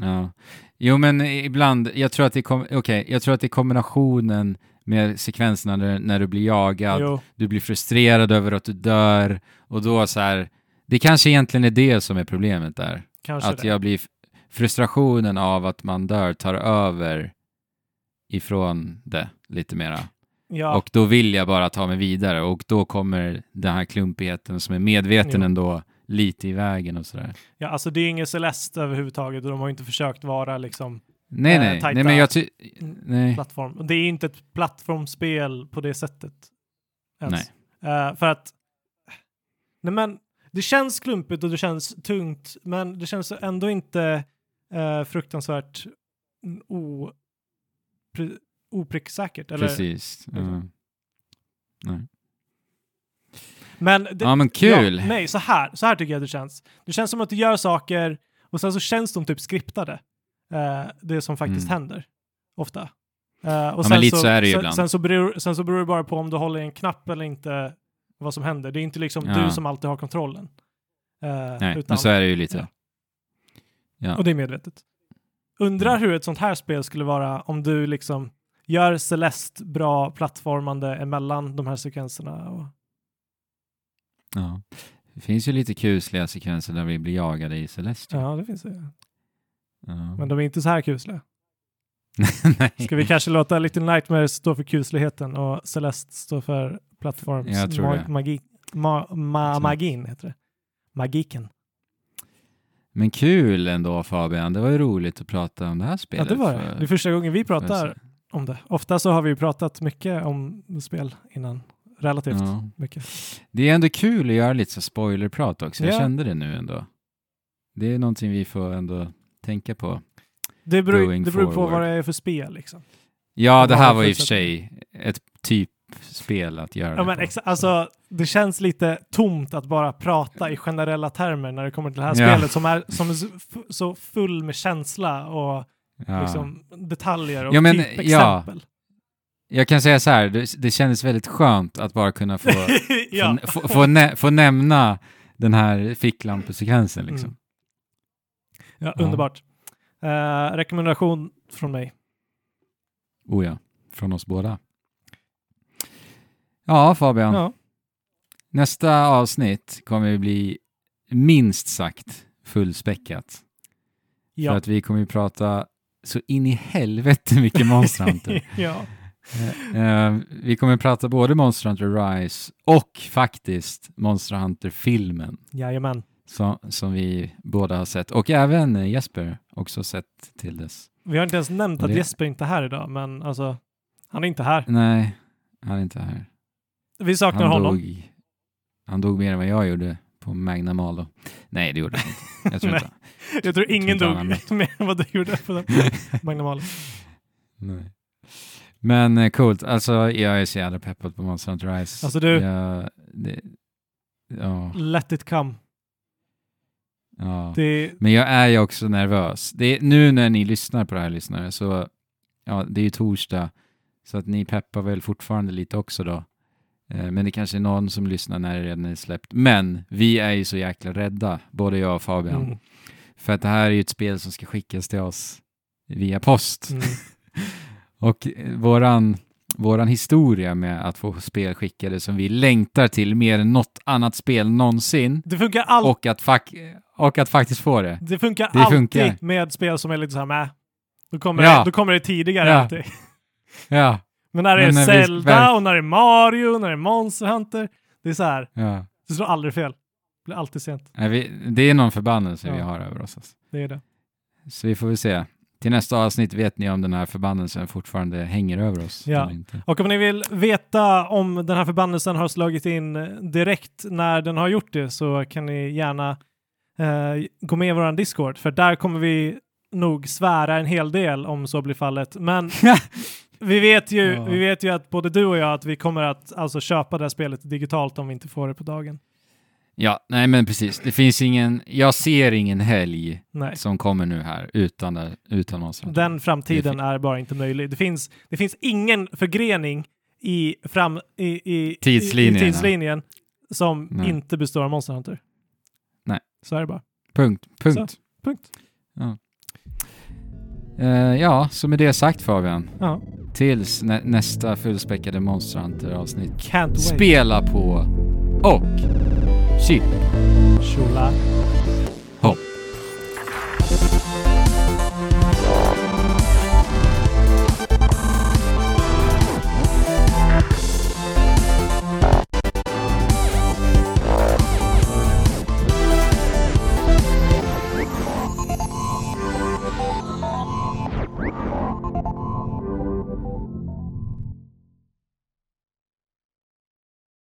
Ja. Jo, men ibland, jag tror att det är, kom, okej, jag tror att det är kombinationen med sekvenserna när, när du blir jagad, Jo, du blir frustrerad över att du dör och då så här, det kanske egentligen är det som är problemet där. kanske Att det. jag blir, frustrationen av att man dör tar över ifrån det lite mera. ja. Och då vill jag bara ta mig vidare och då kommer den här klumpigheten som är medveten Jo. ändå lite i vägen och sådär. Ja, alltså det är ingen Celeste överhuvudtaget och de har inte försökt vara liksom Nej, Eh, nej, tajta- nej men jag ty- nej. plattform. Det är inte ett plattformsspel på det sättet. Ens. Nej. Eh, för att nej men, det känns klumpigt och det känns tungt, men det känns ändå inte eh, fruktansvärt o, pre, opricksäkert. Eller? Precis. Ja. Nej. Men det, Ja, men kul. Ja, nej, så här, så här tycker jag det känns. Det känns som att du gör saker och sen så känns de typ skriptade. Eh, det som faktiskt Mm. händer. Ofta. Eh, och men sen så är det ju sen. Sen så, beror, sen så beror det bara på om du håller i en knapp eller inte vad som händer. Det är inte liksom Ja. du som alltid har kontrollen. Eh, Nej, utan, men så är det ju lite. Ja. Ja. Och det är medvetet. Undrar hur ett sånt här spel skulle vara om du liksom gör Celeste bra plattformande emellan de här sekvenserna. Och, Ja. Det finns ju lite kusliga sekvenser där vi blir jagade i Celeste. Ja, det finns det. Ja. Men de är inte så här kusliga. Ska vi kanske låta Little Nightmares stå för kusligheten och Celeste stå för plattforms Jag ma- magi, ma, ma, magin heter det. Magiken. Men kul ändå Fabian, det var ju roligt att prata om det här Ja, spelet. det var det. för- Det är första gången vi pratar om det. Ofta så har vi ju pratat mycket om spel innan. Relativt Ja. mycket. Det är ändå kul att göra lite så spoilerprat också. Jag Ja. kände det nu ändå. Det är någonting vi får ändå tänka på. Det beror, det beror på vad det är för spel liksom. Ja, det här var i och för sig ett typ spel att göra Ja, det men på. alltså, det känns lite tomt att bara prata i generella termer när det kommer till det här Ja. spelet som är, som är så, fu- så full med känsla och ja. liksom, detaljer och Ja, men, typexempel. Jag kan säga så här, det, det kändes väldigt skönt att bara kunna få, få, få, få, nä, få nämna den här ficklampsekvensen liksom. Mm. Ja, Ja. underbart. Eh, rekommendation från mig. Oh ja, från oss båda. Ja, Fabian. Ja. Nästa avsnitt kommer ju bli minst sagt fullspäckat. För Ja. att vi kommer ju prata så in i helvete mycket Monster Hunter. ja. Eh, vi kommer prata både Monster Hunter Rise och faktiskt Monster Hunter-filmen Jajamän. Som, som vi båda har sett. Och även Jesper också sett till dess. Vi har inte ens nämnt Och att det- Jesper inte är här idag, men alltså, han är inte här. Nej, han är inte här. Vi saknar Han honom. dog, han dog mer än vad jag gjorde på Magna Malo. Nej, det gjorde han inte. Jag tror inte. Jag tror ingen inte han dog mer än vad du gjorde på den Magnamalen. Nej. Men eh, coolt, alltså jag är så jävla peppad på Monster Hunter Rise. Alltså, du- Jag, det, ja, Let it come. Ja. Det, Men jag är ju också nervös. Det är, nu när ni lyssnar på det här lyssnare så, ja det är ju torsdag, så att ni peppar väl fortfarande lite också då. Eh, Men det kanske är någon som lyssnar när det redan är släppt. Men vi är ju så jäkla rädda, både jag och Fabian. mm, För att det här är ju ett spel som ska skickas till oss via post. mm. Och eh, våran, våran historia med att få spel skickade som vi längtar till mer än något annat spel någonsin Det funkar, all, och att, fak- och att faktiskt få det. det funkar det alltid funkar. med spel som är lite så här med. Då kommer, Ja. det, då kommer det tidigare Ja. alltid. Ja, Men när det Men är när vi- Zelda verk- och när det är Mario, när det är Monster Hunter. Det är så här, ja. det slår aldrig fel. Det blir alltid sent. Nej, vi, det är någon förbannelse vi Ja. har över oss. Alltså. Det är det. Så vi får väl se. Till nästa avsnitt vet ni om den här förbannelsen fortfarande hänger över oss. Ja. Eller inte. Och om ni vill veta om den här förbannelsen har slagit in direkt när den har gjort det så kan ni gärna eh, gå med i vår Discord för där kommer vi nog svära en hel del om så blir fallet. Men vi vet ju, Ja. vi vet ju att både du och jag att vi kommer att alltså köpa det här spelet digitalt om vi inte får det på dagen. Ja, nej men precis. Det finns ingen, jag ser ingen helg Nej. som kommer nu här utan, det- utan Monster Hunter. Den framtiden är bara inte möjlig. Det finns, det finns ingen förgrening i, fram, i, i, Tidslinjen, i, i tidslinjen som Nej. inte består av Monster Hunter. Så är det bara. Punkt. Punkt. Punkt. Ja. Eh, ja, så med det sagt Fabian. Ja. Tills nä- nästa fullspäckade Monster Hunter-avsnitt. Can't wait. Spela på och chip Tjola. hopp.